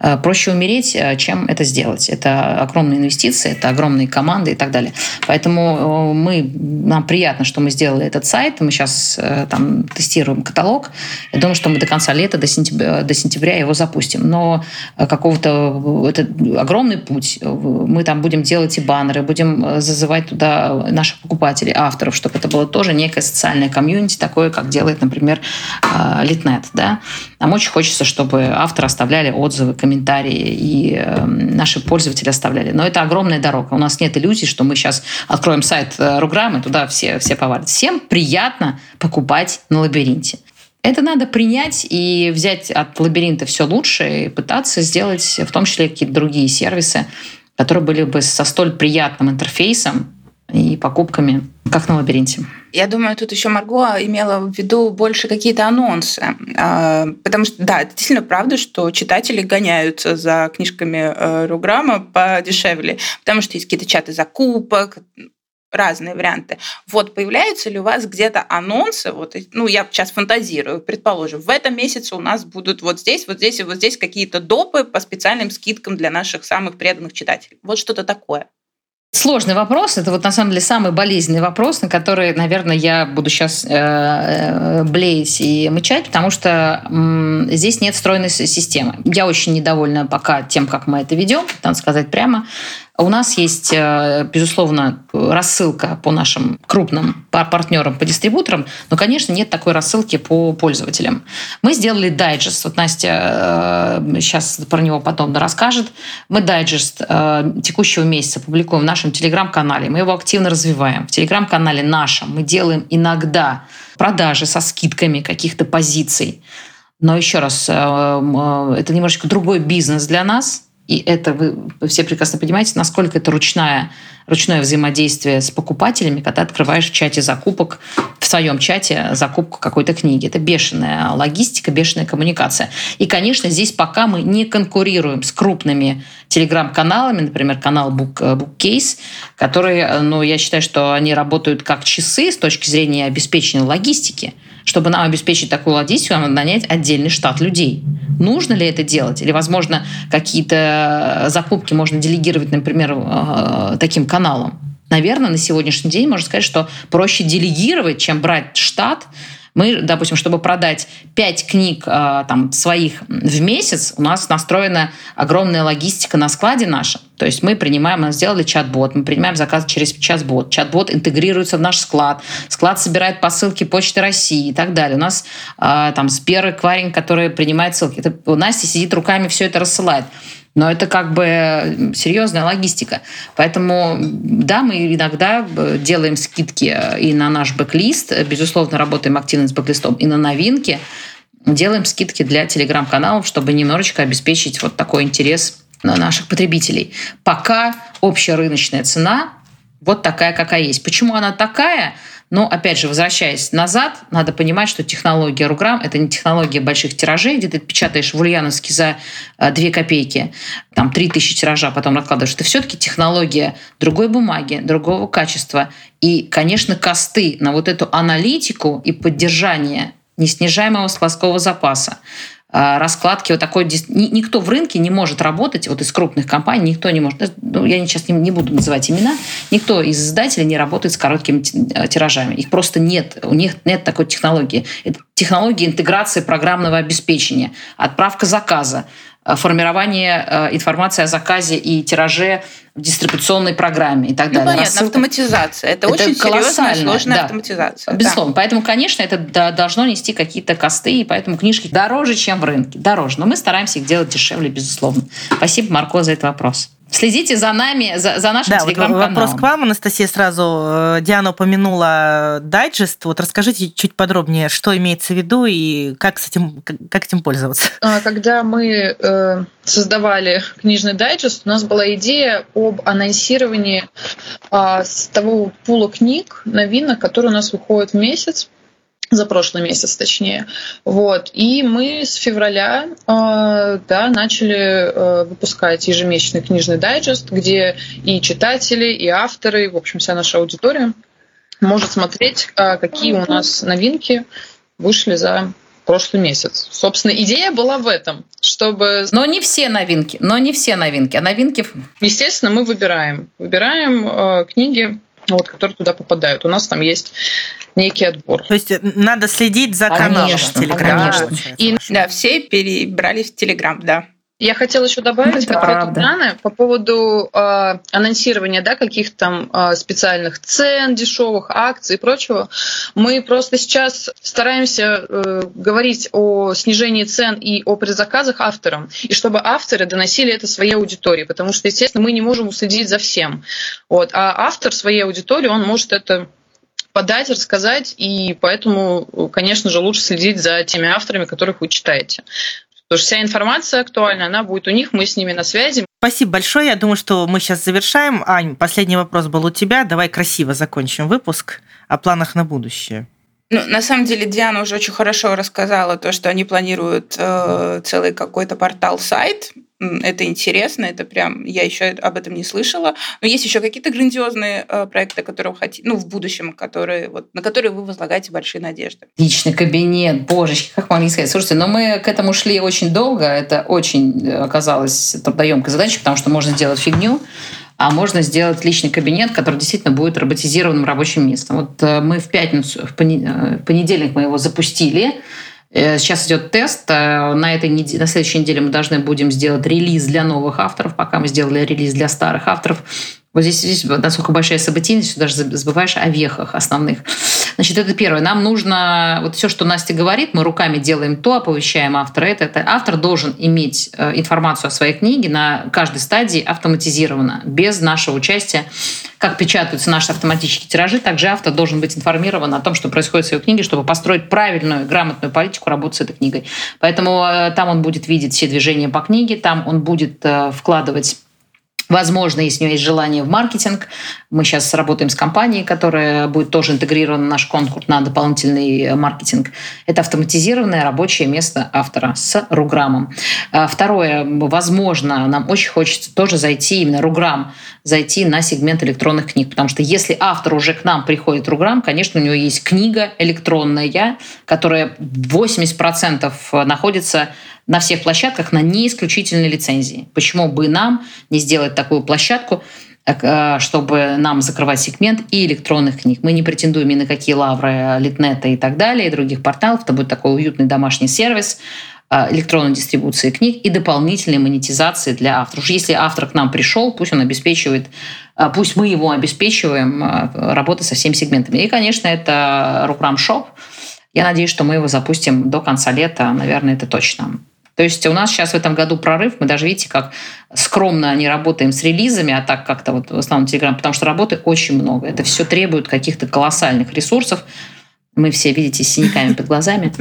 Э, проще умереть, э, чем это сделать. Это огромные инвестиции, это огромные команды и так далее. Поэтому э, мы, нам приятно, что мы сделали этот сайт. Мы сейчас там тестируем каталог. Я думаю, что мы до конца лета, до сентября, до сентября его запустим. Но какого-то... Это огромный путь. Мы там будем делать и баннеры, будем зазывать туда наших покупателей, авторов, чтобы это было тоже некое социальное комьюнити, такое, как делает, например, Литнет. Да? Нам очень хочется, чтобы авторы оставляли отзывы, комментарии, и э, наши пользователи оставляли. Но это огромная дорога. У нас нет иллюзий, что мы сейчас откроем сайт э, Руграммы, туда все, все повалят. Всем приятно покупать на лабиринте. Это надо принять и взять от лабиринта все лучшее и пытаться сделать в том числе какие-то другие сервисы, которые были бы со столь приятным интерфейсом и покупками, как на лабиринте. Я думаю, тут еще Марго имела в виду больше какие-то анонсы. А, потому что, да, действительно правда, что читатели гоняются за книжками э, Руграма подешевле, потому что есть какие-то чаты закупок, разные варианты. Вот появляются ли у вас где-то анонсы? Вот, ну, я сейчас фантазирую, предположим, в этом месяце у нас будут вот здесь, вот здесь и вот здесь какие-то допы по специальным скидкам для наших самых преданных читателей. Вот что-то такое. Сложный вопрос. Это вот на самом деле самый болезненный вопрос, на который, наверное, я буду сейчас э, э, блеять и мычать, потому что здесь нет стройной системы. Я очень недовольна пока тем, как мы это ведем, надо сказать прямо. У нас есть, э, безусловно, рассылка по нашим крупным партнерам, по дистрибуторам, но, конечно, нет такой рассылки по пользователям. Мы сделали дайджест. Вот Настя сейчас э, про него потом расскажет. Мы дайджест э, текущего месяца публикуем в нашем телеграм-канале. Мы его активно развиваем. В телеграм-канале нашем мы делаем иногда продажи со скидками каких-то позиций. Но еще раз, это немножечко другой бизнес для нас, и это вы, все прекрасно понимаете, насколько это ручная, ручное взаимодействие с покупателями, когда открываешь в чате закупок, в своем чате закупку какой-то книги. Это бешеная логистика, бешеная коммуникация. И, конечно, здесь пока мы не конкурируем с крупными телеграм-каналами, например, канал Book, Bookcase, которые, ну, я считаю, что они работают как часы с точки зрения обеспечения логистики – чтобы нам обеспечить такую логистику, нам надо нанять отдельный штат людей. Нужно ли это делать? Или, возможно, какие-то закупки можно делегировать, например, э, таким каналам? Наверное, на сегодняшний день можно сказать, что проще делегировать, чем брать штат, мы, допустим, чтобы продать 5 книг э, там, своих в месяц, у нас настроена огромная логистика на складе наша. То есть мы принимаем, мы сделали чат-бот, мы принимаем заказ через чат-бот. Чат-бот интегрируется в наш склад. Склад собирает посылки Почты России и так далее. У нас э, там Сбер эквайринг, который принимает ссылки. Это, Настя сидит руками, все это рассылает. Но это как бы серьезная логистика. Поэтому, да, мы иногда э, делаем скидки э, и на наш бэклист, безусловно, работаем активно с бэклистом, и на новинки. Делаем скидки для телеграм-каналов, чтобы немножечко обеспечить вот такой интерес наших потребителей. Пока общая рыночная цена вот такая, какая есть. Почему она такая? Но, опять же, возвращаясь назад, надо понимать, что технология Руграм – это не технология больших тиражей, где ты печатаешь в Ульяновске за 2 э, копейки, там 3000 тиража, а потом раскладываешь. Это все-таки технология другой бумаги, другого качества. И, конечно, косты на вот эту аналитику и поддержание неснижаемого складского запаса раскладки вот такой никто в рынке не может работать вот из крупных компаний никто не может ну, я сейчас не, не буду называть имена никто из издателей не работает с короткими э, тиражами их просто нет у них нет такой технологии. Это технология интеграции программного обеспечения отправка заказа формирование э, информации о заказе и тираже в дистрибуционной программе и так ну, далее. Понятно, Рассылка... автоматизация. Это, это очень серьезная, сложная да. автоматизация. Безусловно. Да. Поэтому, конечно, это должно нести какие-то косты, и поэтому книжки дороже, чем в рынке. Дороже. Но мы стараемся их делать дешевле, безусловно. Спасибо, Марко, за этот вопрос. Следите за нами, за, за нашим да, телеграм-каналом. Вот вопрос к вам, Анастасия, сразу. Э, Диана упомянула дайджест. Вот расскажите чуть подробнее, что имеется в виду и как с этим, как этим пользоваться. А, когда мы э, создавали книжный дайджест, у нас была идея об анонсировании э, с того пула книг, новинок, которые у нас выходят в месяц за прошлый месяц, точнее. Вот. И мы с февраля э, да, начали э, выпускать ежемесячный книжный дайджест, где и читатели, и авторы, в общем, вся наша аудитория может смотреть, э, какие у нас новинки вышли за прошлый месяц. Собственно, идея была в этом, чтобы... Но не все новинки, но не все новинки, а новинки... Естественно, мы выбираем. Выбираем э, книги, вот, которые туда попадают. У нас там есть некий отбор. То есть э, надо следить за каналом конечно, в Телеграме. конечно. И да, все перебрались в Телеграм, да. Я хотела еще добавить Это правда. Даны, по поводу э, анонсирования да, каких-то там э, специальных цен, дешевых акций и прочего. Мы просто сейчас стараемся э, говорить о снижении цен и о предзаказах авторам, и чтобы авторы доносили это своей аудитории, потому что, естественно, мы не можем уследить за всем. Вот. А автор своей аудитории, он может это подать, рассказать, и поэтому, конечно же, лучше следить за теми авторами, которых вы читаете. Потому что вся информация актуальна, она будет у них, мы с ними на связи. Спасибо большое. Я думаю, что мы сейчас завершаем. Ань, последний вопрос был у тебя. Давай красиво закончим выпуск о планах на будущее. Ну, на самом деле Диана уже очень хорошо рассказала то, что они планируют э, целый какой-то портал-сайт. Это интересно, это прям я еще об этом не слышала. Но есть еще какие-то грандиозные э, проекты, которые хотите, ну в будущем, которые вот на которые вы возлагаете большие надежды. Личный кабинет, божечки, как могли сказать. Слушайте, но мы к этому шли очень долго. Это очень э, оказалось трудоемкой задачей, потому что можно сделать фигню, а можно сделать личный кабинет, который действительно будет роботизированным рабочим местом. Вот э, мы в пятницу, в понедельник мы его запустили. Э, Сейчас идет тест. Э, На, этой неде- на следующей неделе мы должны будем сделать релиз для новых авторов, пока мы сделали релиз для старых авторов. Вот здесь, здесь насколько большая событийность, что даже забываешь о вехах основных. Значит, это первое. Нам нужно, вот все, что Настя говорит, мы руками делаем то, оповещаем автора. Это, это автор должен иметь э, информацию о своей книге на каждой стадии автоматизированно, без нашего участия. Как печатаются наши автоматические тиражи, также автор должен быть информирован о том, что происходит в своей книге, чтобы построить правильную, грамотную политику работы с этой книгой. Поэтому э, там он будет видеть все движения по книге, там он будет э, вкладывать Возможно, если у него есть желание в маркетинг, мы сейчас работаем с компанией, которая будет тоже интегрирована в наш конкурс на дополнительный маркетинг. Это автоматизированное рабочее место автора с Руграмом. А Второе, возможно, нам очень хочется тоже зайти, именно Руграм, зайти на сегмент электронных книг, потому что если автор уже к нам приходит Руграм, конечно, у него есть книга электронная, которая 80% находится на всех площадках на не исключительной лицензии. Почему бы нам не сделать такую площадку, э, чтобы нам закрывать сегмент и электронных книг. Мы не претендуем ни на какие лавры Литнета и так далее, и других порталов. Это будет такой уютный домашний сервис э, электронной дистрибуции книг и дополнительной монетизации для авторов. Уж Если автор к нам пришел, пусть он обеспечивает, э, пусть мы его обеспечиваем э, работой со всеми сегментами. И, конечно, это Рукрам Шоп. Я надеюсь, что мы его запустим до конца лета, наверное, это точно. То есть у нас сейчас в этом году прорыв. Мы даже видите, как скромно не работаем с релизами, а так как-то вот в основном Телеграм, потому что работы очень много. Это все требует каких-то колоссальных ресурсов. Мы все, видите, с синяками под глазами.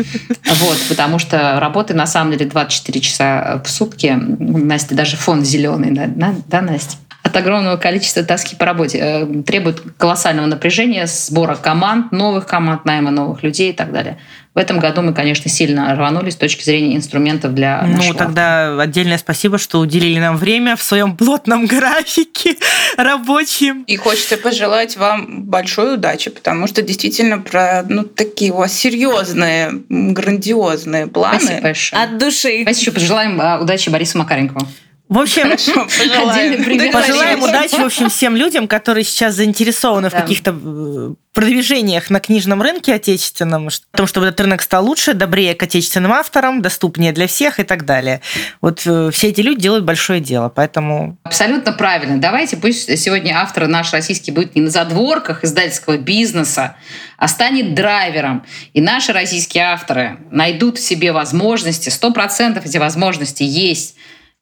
Вот, потому что работы на самом деле 24 часа в сутки. Настя, даже фон зеленый, да, да Настя? От огромного количества тоски по работе. Э, Требует колоссального напряжения, сбора команд, новых команд, найма новых людей и так далее. В этом году мы, конечно, сильно рванулись с точки зрения инструментов для Ну, нашего тогда отдельное спасибо, что уделили нам время в своем плотном графике рабочем. И хочется пожелать вам большой удачи, потому что действительно про ну, такие у вас серьезные, грандиозные планы. Спасибо большое. От души. Давайте еще пожелаем а, удачи Борису Макаренкову. В общем, Хорошо, пожелаем. Пожелаем удачи, в общем, всем людям, которые сейчас заинтересованы в Да. каких-то э, продвижениях на книжном рынке отечественном, в том, чтобы этот рынок стал лучше, добрее к отечественным авторам, доступнее для всех и так далее. Вот э, все эти люди делают большое дело, поэтому Абсолютно правильно. Давайте пусть сегодня автор наш российский будет не на задворках издательского бизнеса, а станет драйвером. И наши российские авторы найдут в себе возможности, сто процентов эти возможности есть,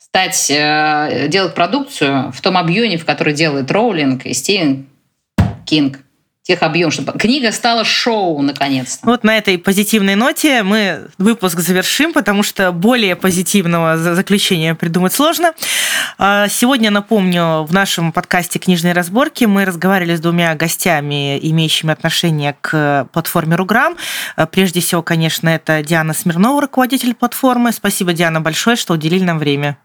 стать, э, делать продукцию в том объеме, в который делает Роулинг и Стивен Кинг тех объем, чтобы книга стала шоу наконец-то. Вот на этой позитивной ноте мы выпуск завершим, потому что более позитивного заключения придумать сложно. А, сегодня, напомню, в нашем подкасте «Книжные разборки» мы разговаривали с двумя гостями, имеющими отношение к платформе «Руграм». А, прежде всего, конечно, это Диана Смирнова, руководитель платформы. Спасибо, Диана, большое, что уделили нам время.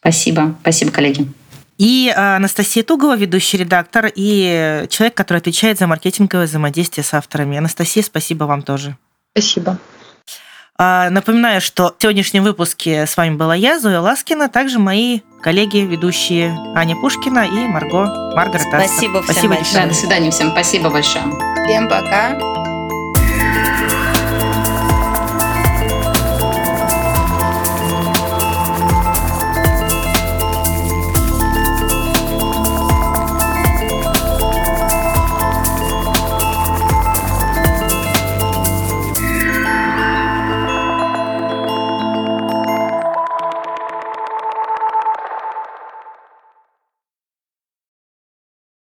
Спасибо. Спасибо, коллеги. И а, Анастасия Тугова, ведущий редактор, и человек, который отвечает за маркетинговое взаимодействие с авторами. Анастасия, спасибо вам тоже. Спасибо. А, напоминаю, что в сегодняшнем выпуске с вами была я, Зоя Ласкина, также мои коллеги, ведущие Аня Пушкина и Марго Маргарет Спасибо всем Спасибо большое. Да, до свидания всем. Спасибо большое. Всем пока.